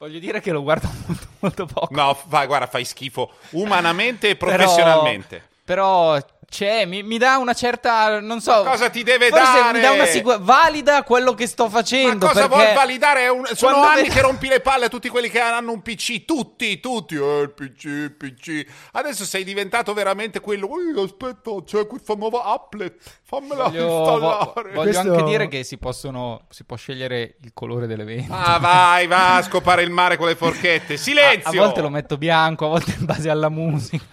Voglio dire che lo guardo *laughs* molto, molto poco. No, fai, guarda, fai schifo umanamente e Però- professionalmente. Però c'è, mi, mi dà una certa, non so... Ma cosa ti deve forse dare? mi dà una sigu- valida quello che sto Ma facendo. cosa perché vuoi validare? Un- Sono quando anni ve- che rompi le palle a tutti quelli che hanno un PC. Tutti, tutti. Eh, il PC, il PC. Adesso sei diventato veramente quello. "Ui, aspetta, c'è questa nuova applet. Fammela Voglio, installare. vo- voglio Questo- anche dire che si, possono, si può scegliere il colore delle venti. Ah, vai, va a scopare il mare con le forchette. *laughs* A, Silenzio. a volte lo metto bianco, a volte in base alla musica.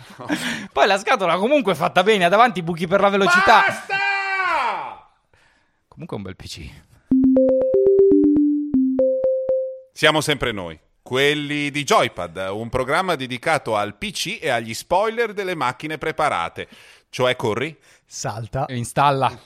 Poi la scatola comunque è fatta bene, ha davanti i buchi per la velocità. Basta! Comunque è un bel PC. Siamo sempre noi, quelli di Joypad, un programma dedicato al PC e agli spoiler delle macchine preparate. Cioè, corri? Salta. Installa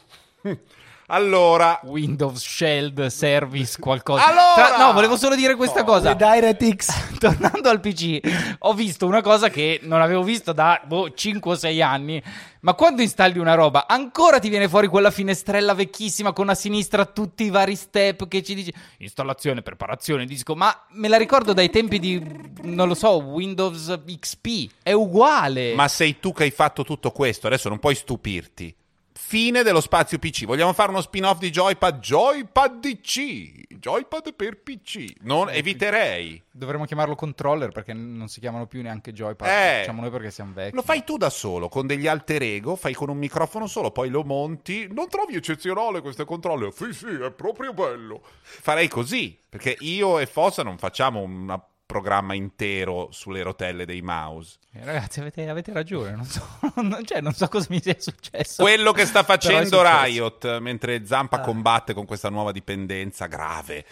*laughs* Allora, Windows Shell Service qualcosa. Allora! Tra- no, volevo solo dire questa No. cosa. Le DirectX. *laughs* Tornando al PC, ho visto una cosa che non avevo visto da boh, 5 o 6 anni. Ma quando installi una roba, ancora ti viene fuori quella finestrella vecchissima con a sinistra tutti i vari step che ci dice installazione, preparazione, disco. Ma me la ricordo dai tempi di, non lo so, Windows XP. È uguale. ma sei tu che hai fatto tutto questo, adesso non puoi stupirti. Fine dello spazio PC. Vogliamo fare uno spin-off di Joypad? Joypad DC. Joypad per PC. Non eviterei. Dovremmo chiamarlo controller perché non si chiamano più neanche Joypad. Eh. Diciamo noi perché siamo vecchi. Lo fai tu da solo, con degli alter ego, fai con un microfono solo, poi lo monti. Non trovi eccezionale questo controller? Sì, sì, è proprio bello. Farei così, perché io e Fossa non facciamo un programma intero sulle rotelle dei mouse. Eh, Ragazzi, avete, avete ragione. Non so, *laughs* non, cioè, non so cosa mi sia successo. Quello che sta *laughs* facendo. Riot mentre Zampa Ah. combatte con questa nuova dipendenza grave.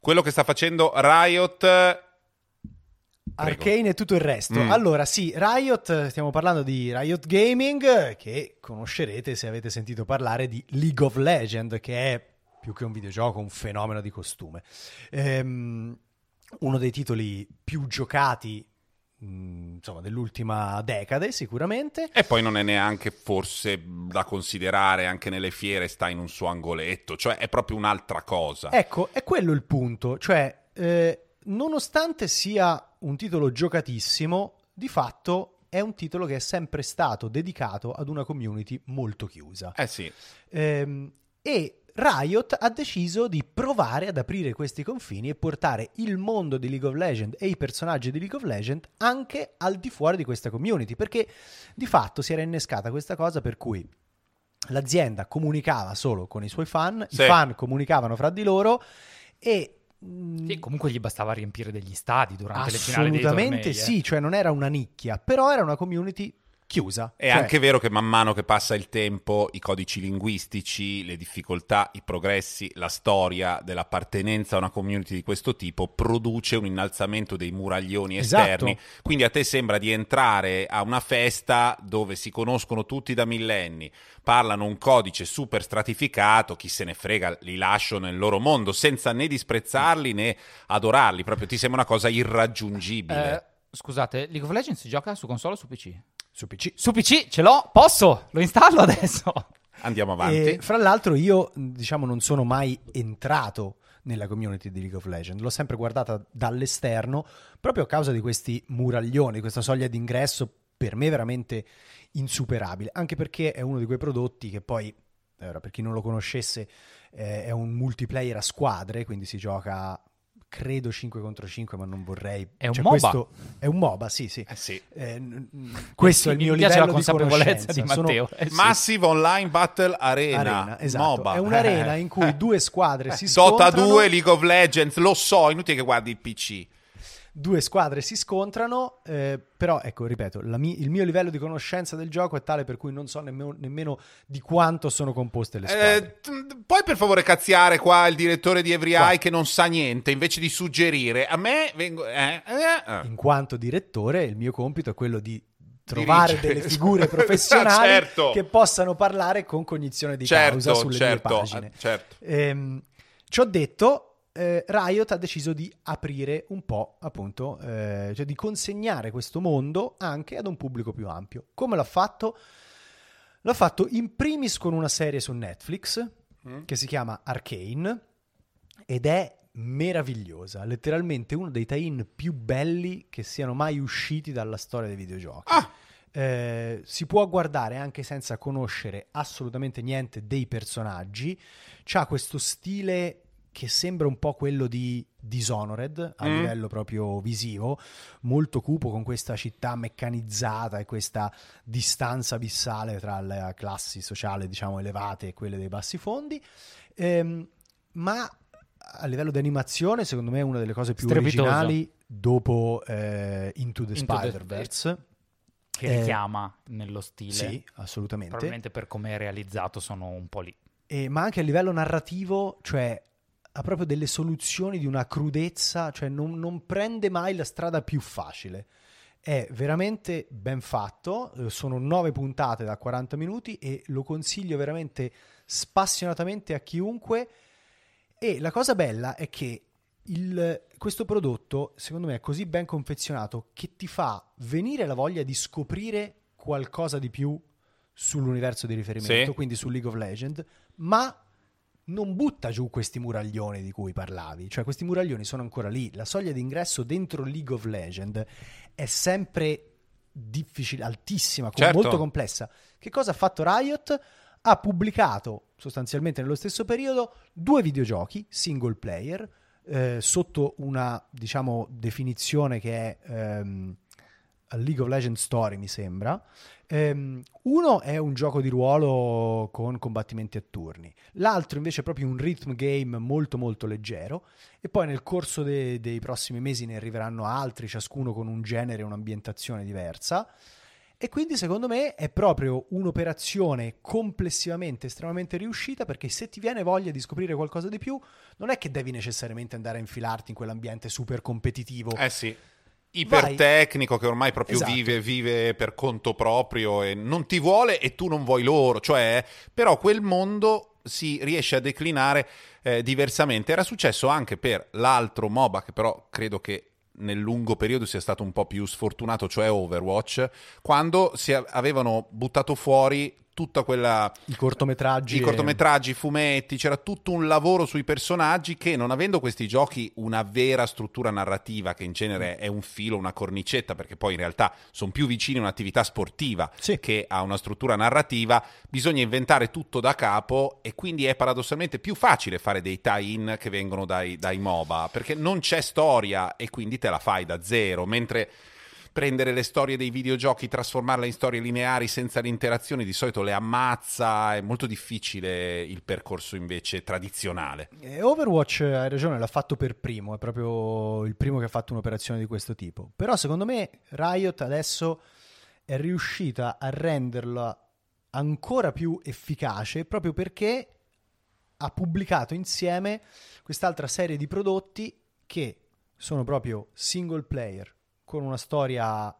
Quello che sta facendo Riot. Prego. Arcane e tutto il resto. Mm. Allora, sì, Riot, stiamo parlando di Riot Gaming, che conoscerete se avete sentito parlare di League of Legends, che è più che un videogioco, un fenomeno di costume. Ehm, uno dei titoli più giocati, mh, insomma, dell'ultima decade, sicuramente. E poi non è neanche forse da considerare anche nelle fiere, sta in un suo angoletto, cioè è proprio un'altra cosa. Ecco, è quello il punto, cioè, eh, nonostante sia un titolo giocatissimo, di fatto è un titolo che è sempre stato dedicato ad una community molto chiusa. Eh sì, Ehm, e Riot ha deciso di provare ad aprire questi confini e portare il mondo di League of Legends e i personaggi di League of Legends anche al di fuori di questa community, perché di fatto si era innescata questa cosa per cui l'azienda comunicava solo con i suoi fan, Sì. i fan comunicavano fra di loro e mh, Sì, comunque gli bastava riempire degli stadi durante le finali dei assolutamente tornei. eh. sì, cioè non era una nicchia, però era una community chiusa. È Cioè, anche vero che man mano che passa il tempo, i codici linguistici, le difficoltà, i progressi, la storia dell'appartenenza a una community di questo tipo produce un innalzamento dei muraglioni Esatto. esterni. Quindi a te sembra di entrare a una festa dove si conoscono tutti da millenni, parlano un codice super stratificato, chi se ne frega, li lascio nel loro mondo senza né disprezzarli né adorarli, proprio ti sembra una cosa irraggiungibile. Eh, scusate, League of Legends si gioca su console o su PC? Su PC. Su PC ce l'ho, posso, lo installo adesso. Andiamo avanti. E, fra l'altro io, diciamo, non sono mai entrato nella community di League of Legends, l'ho sempre guardata dall'esterno proprio a causa di questi muraglioni, questa soglia d'ingresso per me veramente insuperabile, anche perché è uno di quei prodotti che poi, per chi non lo conoscesse, eh, è un multiplayer a squadre, quindi si gioca credo 5 contro 5, ma non vorrei. È un cioè, MOBA. È un MOBA, sì, sì. Eh sì. Eh, questo sì, è il mio mi piace livello la di consapevolezza di Sono- Matteo. Eh sì. Massive Online Battle Arena, Arena, esatto. MOBA. È un'arena in cui *laughs* due squadre si Dota scontrano. 2, League of Legends, lo so, inutile che guardi il PC. Due squadre si scontrano, eh, però ecco, ripeto, mi- il mio livello di conoscenza del gioco è tale per cui non so nemmeno, nemmeno di quanto sono composte le squadre. Eh, t- puoi per favore cazziare qua il direttore di Every. Eye che non sa niente invece di suggerire? A me vengo... Eh, eh, eh. In quanto direttore, il mio compito è quello di trovare Dirigere. delle figure *laughs* professionali Certo. che possano parlare con cognizione di certo, causa sulle certo, mie pagine. eh, certo. Ehm, ci ho detto, eh, Riot ha deciso di aprire un po', appunto, eh, cioè di consegnare questo mondo anche ad un pubblico più ampio. Come l'ha fatto? L'ha fatto in primis con una serie su Netflix Mm. che si chiama Arcane ed è meravigliosa, letteralmente uno dei tie-in più belli che siano mai usciti dalla storia dei videogiochi. Ah, Eh, si può guardare anche senza conoscere assolutamente niente dei personaggi. C'ha questo stile che sembra un po' quello di Dishonored a Mm. livello proprio visivo, molto cupo con questa città meccanizzata e questa distanza abissale tra le classi sociali, diciamo, elevate e quelle dei bassi fondi. Ehm, ma a livello di animazione, secondo me è una delle cose più Strepitoso. originali dopo eh, Into the Into the- Spider-Verse. Che Eh, richiama nello stile. Sì, assolutamente. Probabilmente per come è realizzato sono un po' lì. E- ma anche a livello narrativo, cioè ha proprio delle soluzioni di una crudezza, cioè non, non prende mai la strada più facile. È veramente ben fatto, eh, sono nove puntate da 40 minuti e lo consiglio veramente spassionatamente a chiunque. E la cosa bella è che il- questo prodotto, secondo me, è così ben confezionato che ti fa venire la voglia di scoprire qualcosa di più sull'universo di riferimento, Sì. quindi su League of Legends, ma non butta giù questi muraglioni di cui parlavi, cioè questi muraglioni sono ancora lì, la soglia d'ingresso dentro League of Legends è sempre difficile, altissima, Certo. molto complessa. Che cosa ha fatto Riot? Ha pubblicato sostanzialmente nello stesso periodo due videogiochi single player eh, sotto una diciamo definizione che è ehm, League of Legends Story mi sembra Ehm, uno è un gioco di ruolo con combattimenti a turni, l'altro invece è proprio un rhythm game molto molto leggero e poi nel corso de- dei prossimi mesi ne arriveranno altri, ciascuno con un genere e un'ambientazione diversa. E quindi secondo me è proprio un'operazione complessivamente estremamente riuscita perché se ti viene voglia di scoprire qualcosa di più, non è che devi necessariamente andare a infilarti in quell'ambiente super competitivo. Eh sì. Ipertecnico che ormai proprio Esatto. vive, vive per conto proprio e non ti vuole e tu non vuoi loro, cioè però quel mondo si riesce a declinare eh, diversamente. Era successo anche per l'altro MOBA che però credo che nel lungo periodo sia stato un po' più sfortunato, cioè Overwatch, quando si avevano buttato fuori tutta quella I cortometraggi. i e- cortometraggi, i fumetti, c'era tutto un lavoro sui personaggi che non avendo questi giochi una vera struttura narrativa che in genere è un filo, una cornicetta, perché poi in realtà sono più vicini a un'attività sportiva Sì. che a una struttura narrativa, bisogna inventare tutto da capo e quindi è paradossalmente più facile fare dei tie-in che vengono dai, dai MOBA, perché non c'è storia e quindi te la fai da zero, mentre prendere le storie dei videogiochi, trasformarle in storie lineari senza le interazioni, di solito le ammazza, è molto difficile il percorso invece tradizionale. Eh, Overwatch, hai ragione, l'ha fatto per primo, è proprio il primo che ha fatto un'operazione di questo tipo. Però secondo me Riot adesso è riuscita a renderla ancora più efficace proprio perché ha pubblicato insieme quest'altra serie di prodotti che sono proprio single player con una storia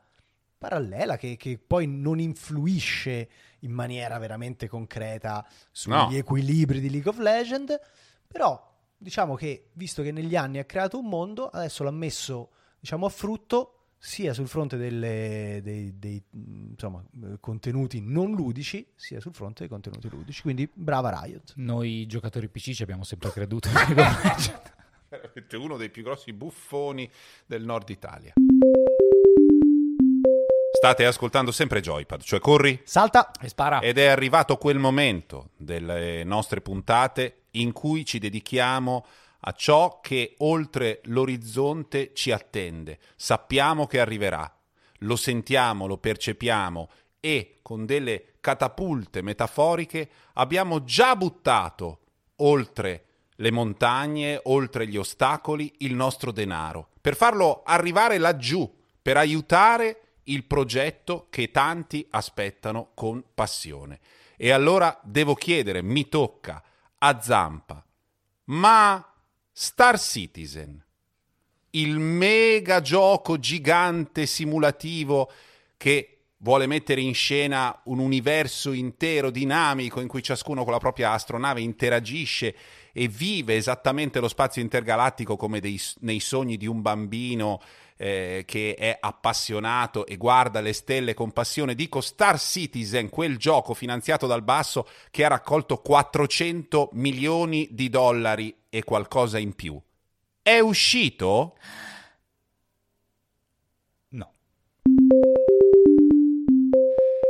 parallela che, che poi non influisce in maniera veramente concreta sugli No. equilibri di League of Legends, però diciamo che visto che negli anni ha creato un mondo, adesso l'ha messo diciamo a frutto sia sul fronte delle- dei, dei, insomma, contenuti non ludici, sia sul fronte dei contenuti ludici. Quindi brava Riot. Noi giocatori PC ci abbiamo sempre creduto. *laughs* Veramente uno dei più grossi buffoni del nord Italia. State ascoltando sempre Joypad, cioè corri Salta! e spara. Ed è arrivato quel momento delle nostre puntate in cui ci dedichiamo a ciò che oltre l'orizzonte ci attende. Sappiamo che arriverà, lo sentiamo, lo percepiamo e con delle catapulte metaforiche abbiamo già buttato oltre le montagne, oltre gli ostacoli, il nostro denaro, per farlo arrivare laggiù, per aiutare il progetto che tanti aspettano con passione. E allora devo chiedere, mi tocca, a Zampa, ma Star Citizen, il mega gioco gigante simulativo che vuole mettere in scena un universo intero dinamico in cui ciascuno con la propria astronave interagisce e vive esattamente lo spazio intergalattico come dei, nei sogni di un bambino eh, che è appassionato e guarda le stelle con passione. Dico Star Citizen, quel gioco finanziato dal basso che ha raccolto 400 milioni di dollari e qualcosa in più. È uscito?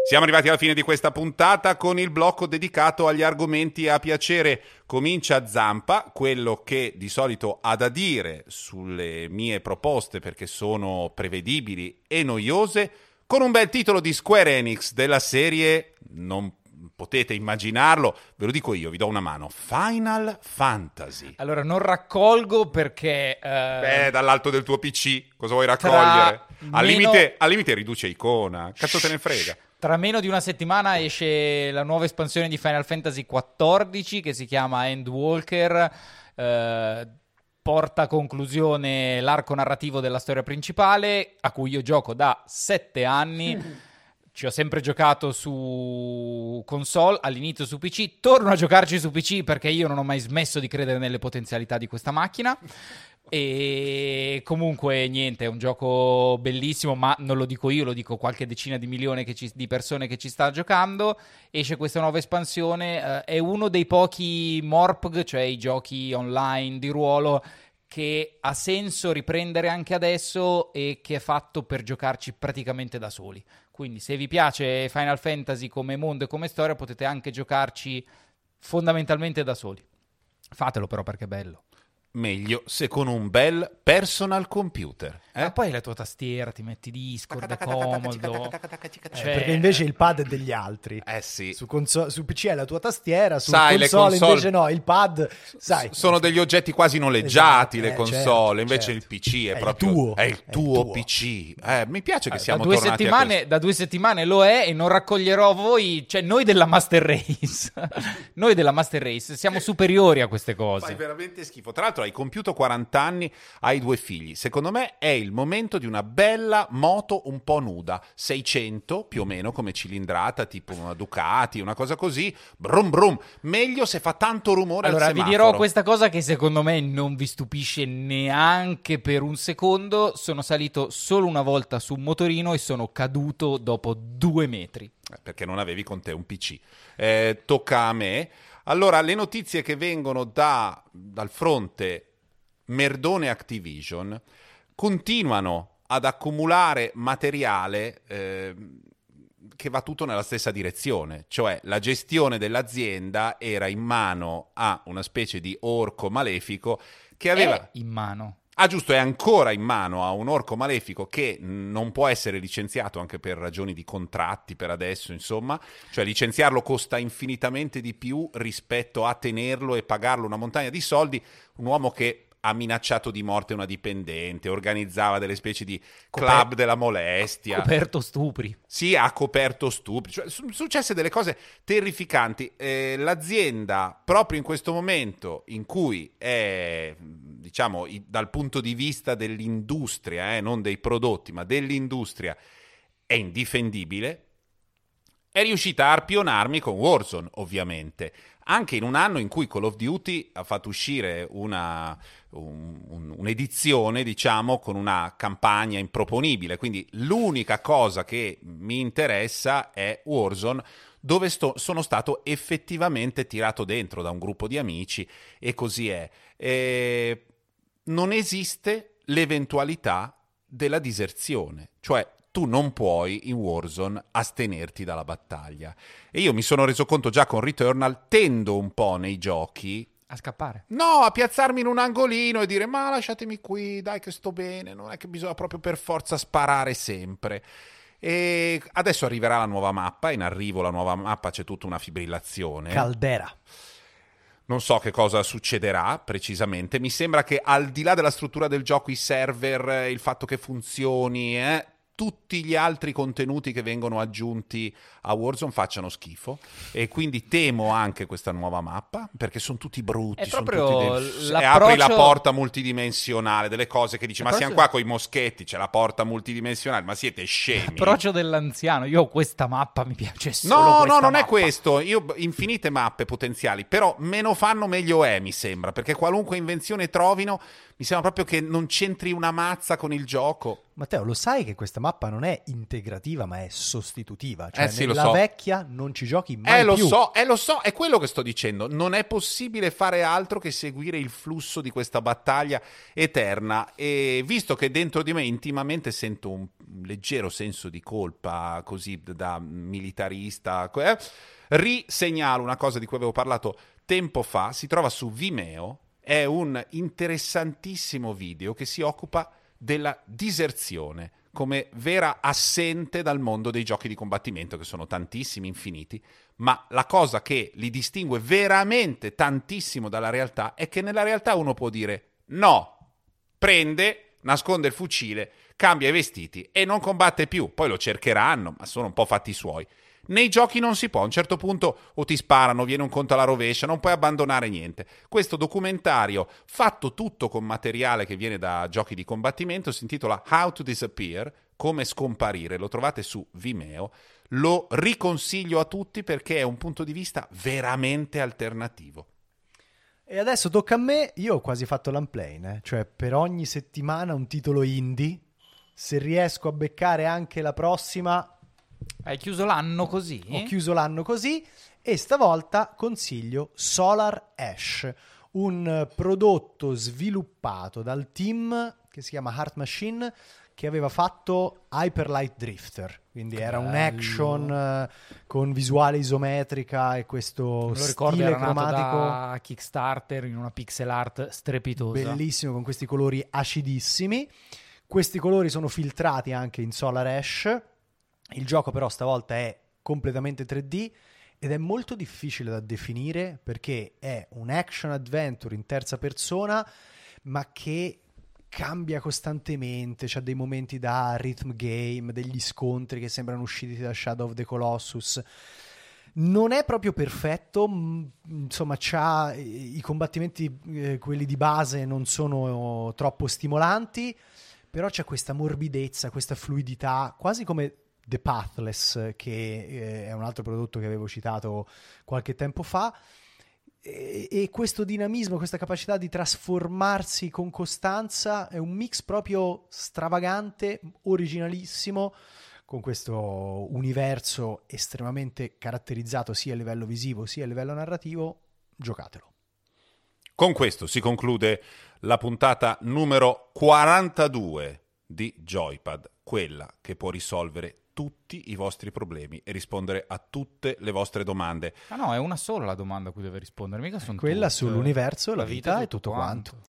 Siamo arrivati alla fine di questa puntata con il blocco dedicato agli argomenti a piacere. Comincia Zampa, quello che di solito ha da dire sulle mie proposte perché sono prevedibili e noiose, con un bel titolo di Square Enix della serie, non potete immaginarlo, ve lo dico io, vi do una mano. Final Fantasy. Allora, non raccolgo perché... Uh, Beh, dall'alto del tuo PC, cosa vuoi raccogliere? Al, meno... limite, al limite riduce icona, cazzo te ne frega. Tra meno di una settimana esce la nuova espansione di Final Fantasy XIV che si chiama Endwalker. Eh, porta a conclusione l'arco narrativo della storia principale, a cui io gioco da sette anni. *laughs* Ci ho sempre giocato su console, all'inizio su PC. Torno a giocarci su PC perché io non ho mai smesso di credere nelle potenzialità di questa macchina. E comunque niente, è un gioco bellissimo, ma non lo dico io, lo dico qualche decina di milioni ci, di persone che ci sta giocando. Esce questa nuova espansione, eh, è uno dei pochi MORPG, cioè i giochi online di ruolo, che ha senso riprendere anche adesso e che è fatto per giocarci praticamente da soli. Quindi se vi piace Final Fantasy come mondo e come storia potete anche giocarci fondamentalmente da soli. Fatelo però perché è bello meglio se con un bel personal computer. Eh? Ma poi la tua tastiera ti metti Discord, è comodo. Cioè... Perché invece il pad è degli altri. Eh sì. Su, conso- su PC è la tua tastiera, su sai, console, console, invece no, il pad, sai. Sono degli oggetti quasi noleggiati esatto, le eh, console, certo, invece certo. il PC è, è proprio... Il tuo. È il tuo, è il tuo. PC. Eh, mi piace che eh, siamo da due settimane, Da due settimane lo è e non raccoglierò voi, cioè noi della Master Race. *laughs* noi della Master Race siamo superiori a queste cose. Fai veramente schifo. Tra l'altro hai compiuto 40 anni, hai due figli. Secondo me è il momento di una bella moto un po' nuda, 600 più o meno come cilindrata, tipo una Ducati, una cosa così, brum brum. Meglio se fa tanto rumore allora, vi dirò questa cosa che secondo me non vi stupisce neanche per un secondo. Sono salito solo una volta su un motorino e sono caduto dopo due metri. Eh, perché non avevi con te un PC. Eh, tocca a me. Allora, le notizie che vengono da, dal fronte Merdone Activision continuano ad accumulare materiale eh, che va tutto nella stessa direzione, cioè la gestione dell'azienda era in mano a una specie di orco malefico che aveva... È in mano. Ah, giusto, è ancora in mano a un orco malefico che non può essere licenziato anche per ragioni di contratti per adesso, insomma. Cioè licenziarlo costa infinitamente di più rispetto a tenerlo e pagarlo una montagna di soldi. Un uomo che ha minacciato di morte una dipendente, organizzava delle specie di club Coper- della molestia. Ha coperto stupri. Sì, ha coperto stupri. Cioè, sono successe delle cose terrificanti. Eh, l'azienda, proprio in questo momento in cui è, diciamo, i, dal punto di vista dell'industria, eh, non dei prodotti, ma dell'industria, è indifendibile, è riuscita a arpionarmi con Warzone, ovviamente anche in un anno in cui Call of Duty ha fatto uscire una, un, un, un'edizione, diciamo, con una campagna improponibile. Quindi l'unica cosa che mi interessa è Warzone, dove sto, sono stato effettivamente tirato dentro da un gruppo di amici e così è. E non esiste l'eventualità della diserzione, cioè tu non puoi in Warzone astenerti dalla battaglia. E io mi sono reso conto già con Returnal, tendo un po' nei giochi A scappare. No, a piazzarmi in un angolino e dire ma lasciatemi qui, dai che sto bene, non è che bisogna proprio per forza sparare sempre. E adesso arriverà la nuova mappa, in arrivo la nuova mappa c'è tutta una fibrillazione. Caldera. Non so che cosa succederà precisamente. Mi sembra che al di là della struttura del gioco, i server, il fatto che funzioni, eh, tutti gli altri contenuti che vengono aggiunti a Warzone facciano schifo e quindi temo anche questa nuova mappa perché sono tutti brutti È sono tutti de- l'approccio- e apri la porta multidimensionale delle cose che dici ma L'approccio- siamo qua con i moschetti c'è la porta multidimensionale ma siete scemi Approccio dell'anziano. Io questa mappa, mi piace solo No, no, non è mappa. questo. Io infinite mappe potenziali, però meno fanno meglio è, mi sembra, perché qualunque invenzione trovino, mi sembra proprio che non c'entri una mazza con il gioco. Matteo, lo sai che questa mappa non è integrativa, ma è sostitutiva. Cioè, Eh sì, nella so. vecchia non ci giochi mai Eh, lo più. so, eh, lo so, è quello che sto dicendo. Non è possibile fare altro che seguire il flusso di questa battaglia eterna. E visto che dentro di me intimamente sento un leggero senso di colpa, così da militarista, eh, risegnalo una cosa di cui avevo parlato tempo fa. Si trova su Vimeo. È un interessantissimo video che si occupa della diserzione come vera assente dal mondo dei giochi di combattimento, che sono tantissimi, infiniti, ma la cosa che li distingue veramente tantissimo dalla realtà è che nella realtà uno può dire no, prende, nasconde il fucile, cambia i vestiti e non combatte più, poi lo cercheranno, ma sono un po' fatti suoi. Nei giochi non si può, a un certo punto o ti sparano, viene un conto alla rovescia, non puoi abbandonare niente. Questo documentario, fatto tutto con materiale che viene da giochi di combattimento, si intitola How to Disappear, come scomparire, lo trovate su Vimeo, lo riconsiglio a tutti perché è un punto di vista veramente alternativo. E adesso tocca a me, io ho quasi fatto l'unplane, eh. cioè per ogni settimana un titolo indie, se riesco a beccare anche la prossima, Hai chiuso l'anno così? ho chiuso l'anno così e stavolta consiglio Solar Ash, un prodotto sviluppato dal team che si chiama Heart Machine che aveva fatto Hyper Light Drifter, quindi Che era un bello. action eh, con visuale isometrica e questo Me lo ricordo, stile era cromatico da Kickstarter in una pixel art strepitosa. bellissimo con questi colori acidissimi. Questi colori sono filtrati anche in Solar Ash. Il gioco però stavolta è completamente 3D ed è molto difficile da definire perché è un action adventure in terza persona ma che cambia costantemente, c'ha dei momenti da rhythm game, degli scontri che sembrano usciti da Shadow of the Colossus. Non è proprio perfetto, insomma, c'ha i combattimenti, eh, quelli di base, non sono troppo stimolanti, però c'è questa morbidezza, questa fluidità, quasi come The Pathless, che eh, è un altro prodotto che avevo citato qualche tempo fa. E, e questo dinamismo, questa capacità di trasformarsi con costanza è un mix proprio stravagante, originalissimo, con questo universo estremamente caratterizzato sia a livello visivo sia a livello narrativo. Giocatelo. Con questo si conclude la puntata numero 42 di Joypad, quella che può risolvere tutti i vostri problemi e rispondere a tutte le vostre domande. Ah no, è una sola la domanda a cui deve rispondere, mica sono Quella tutte. sull'universo, la vita è e tutto quanto.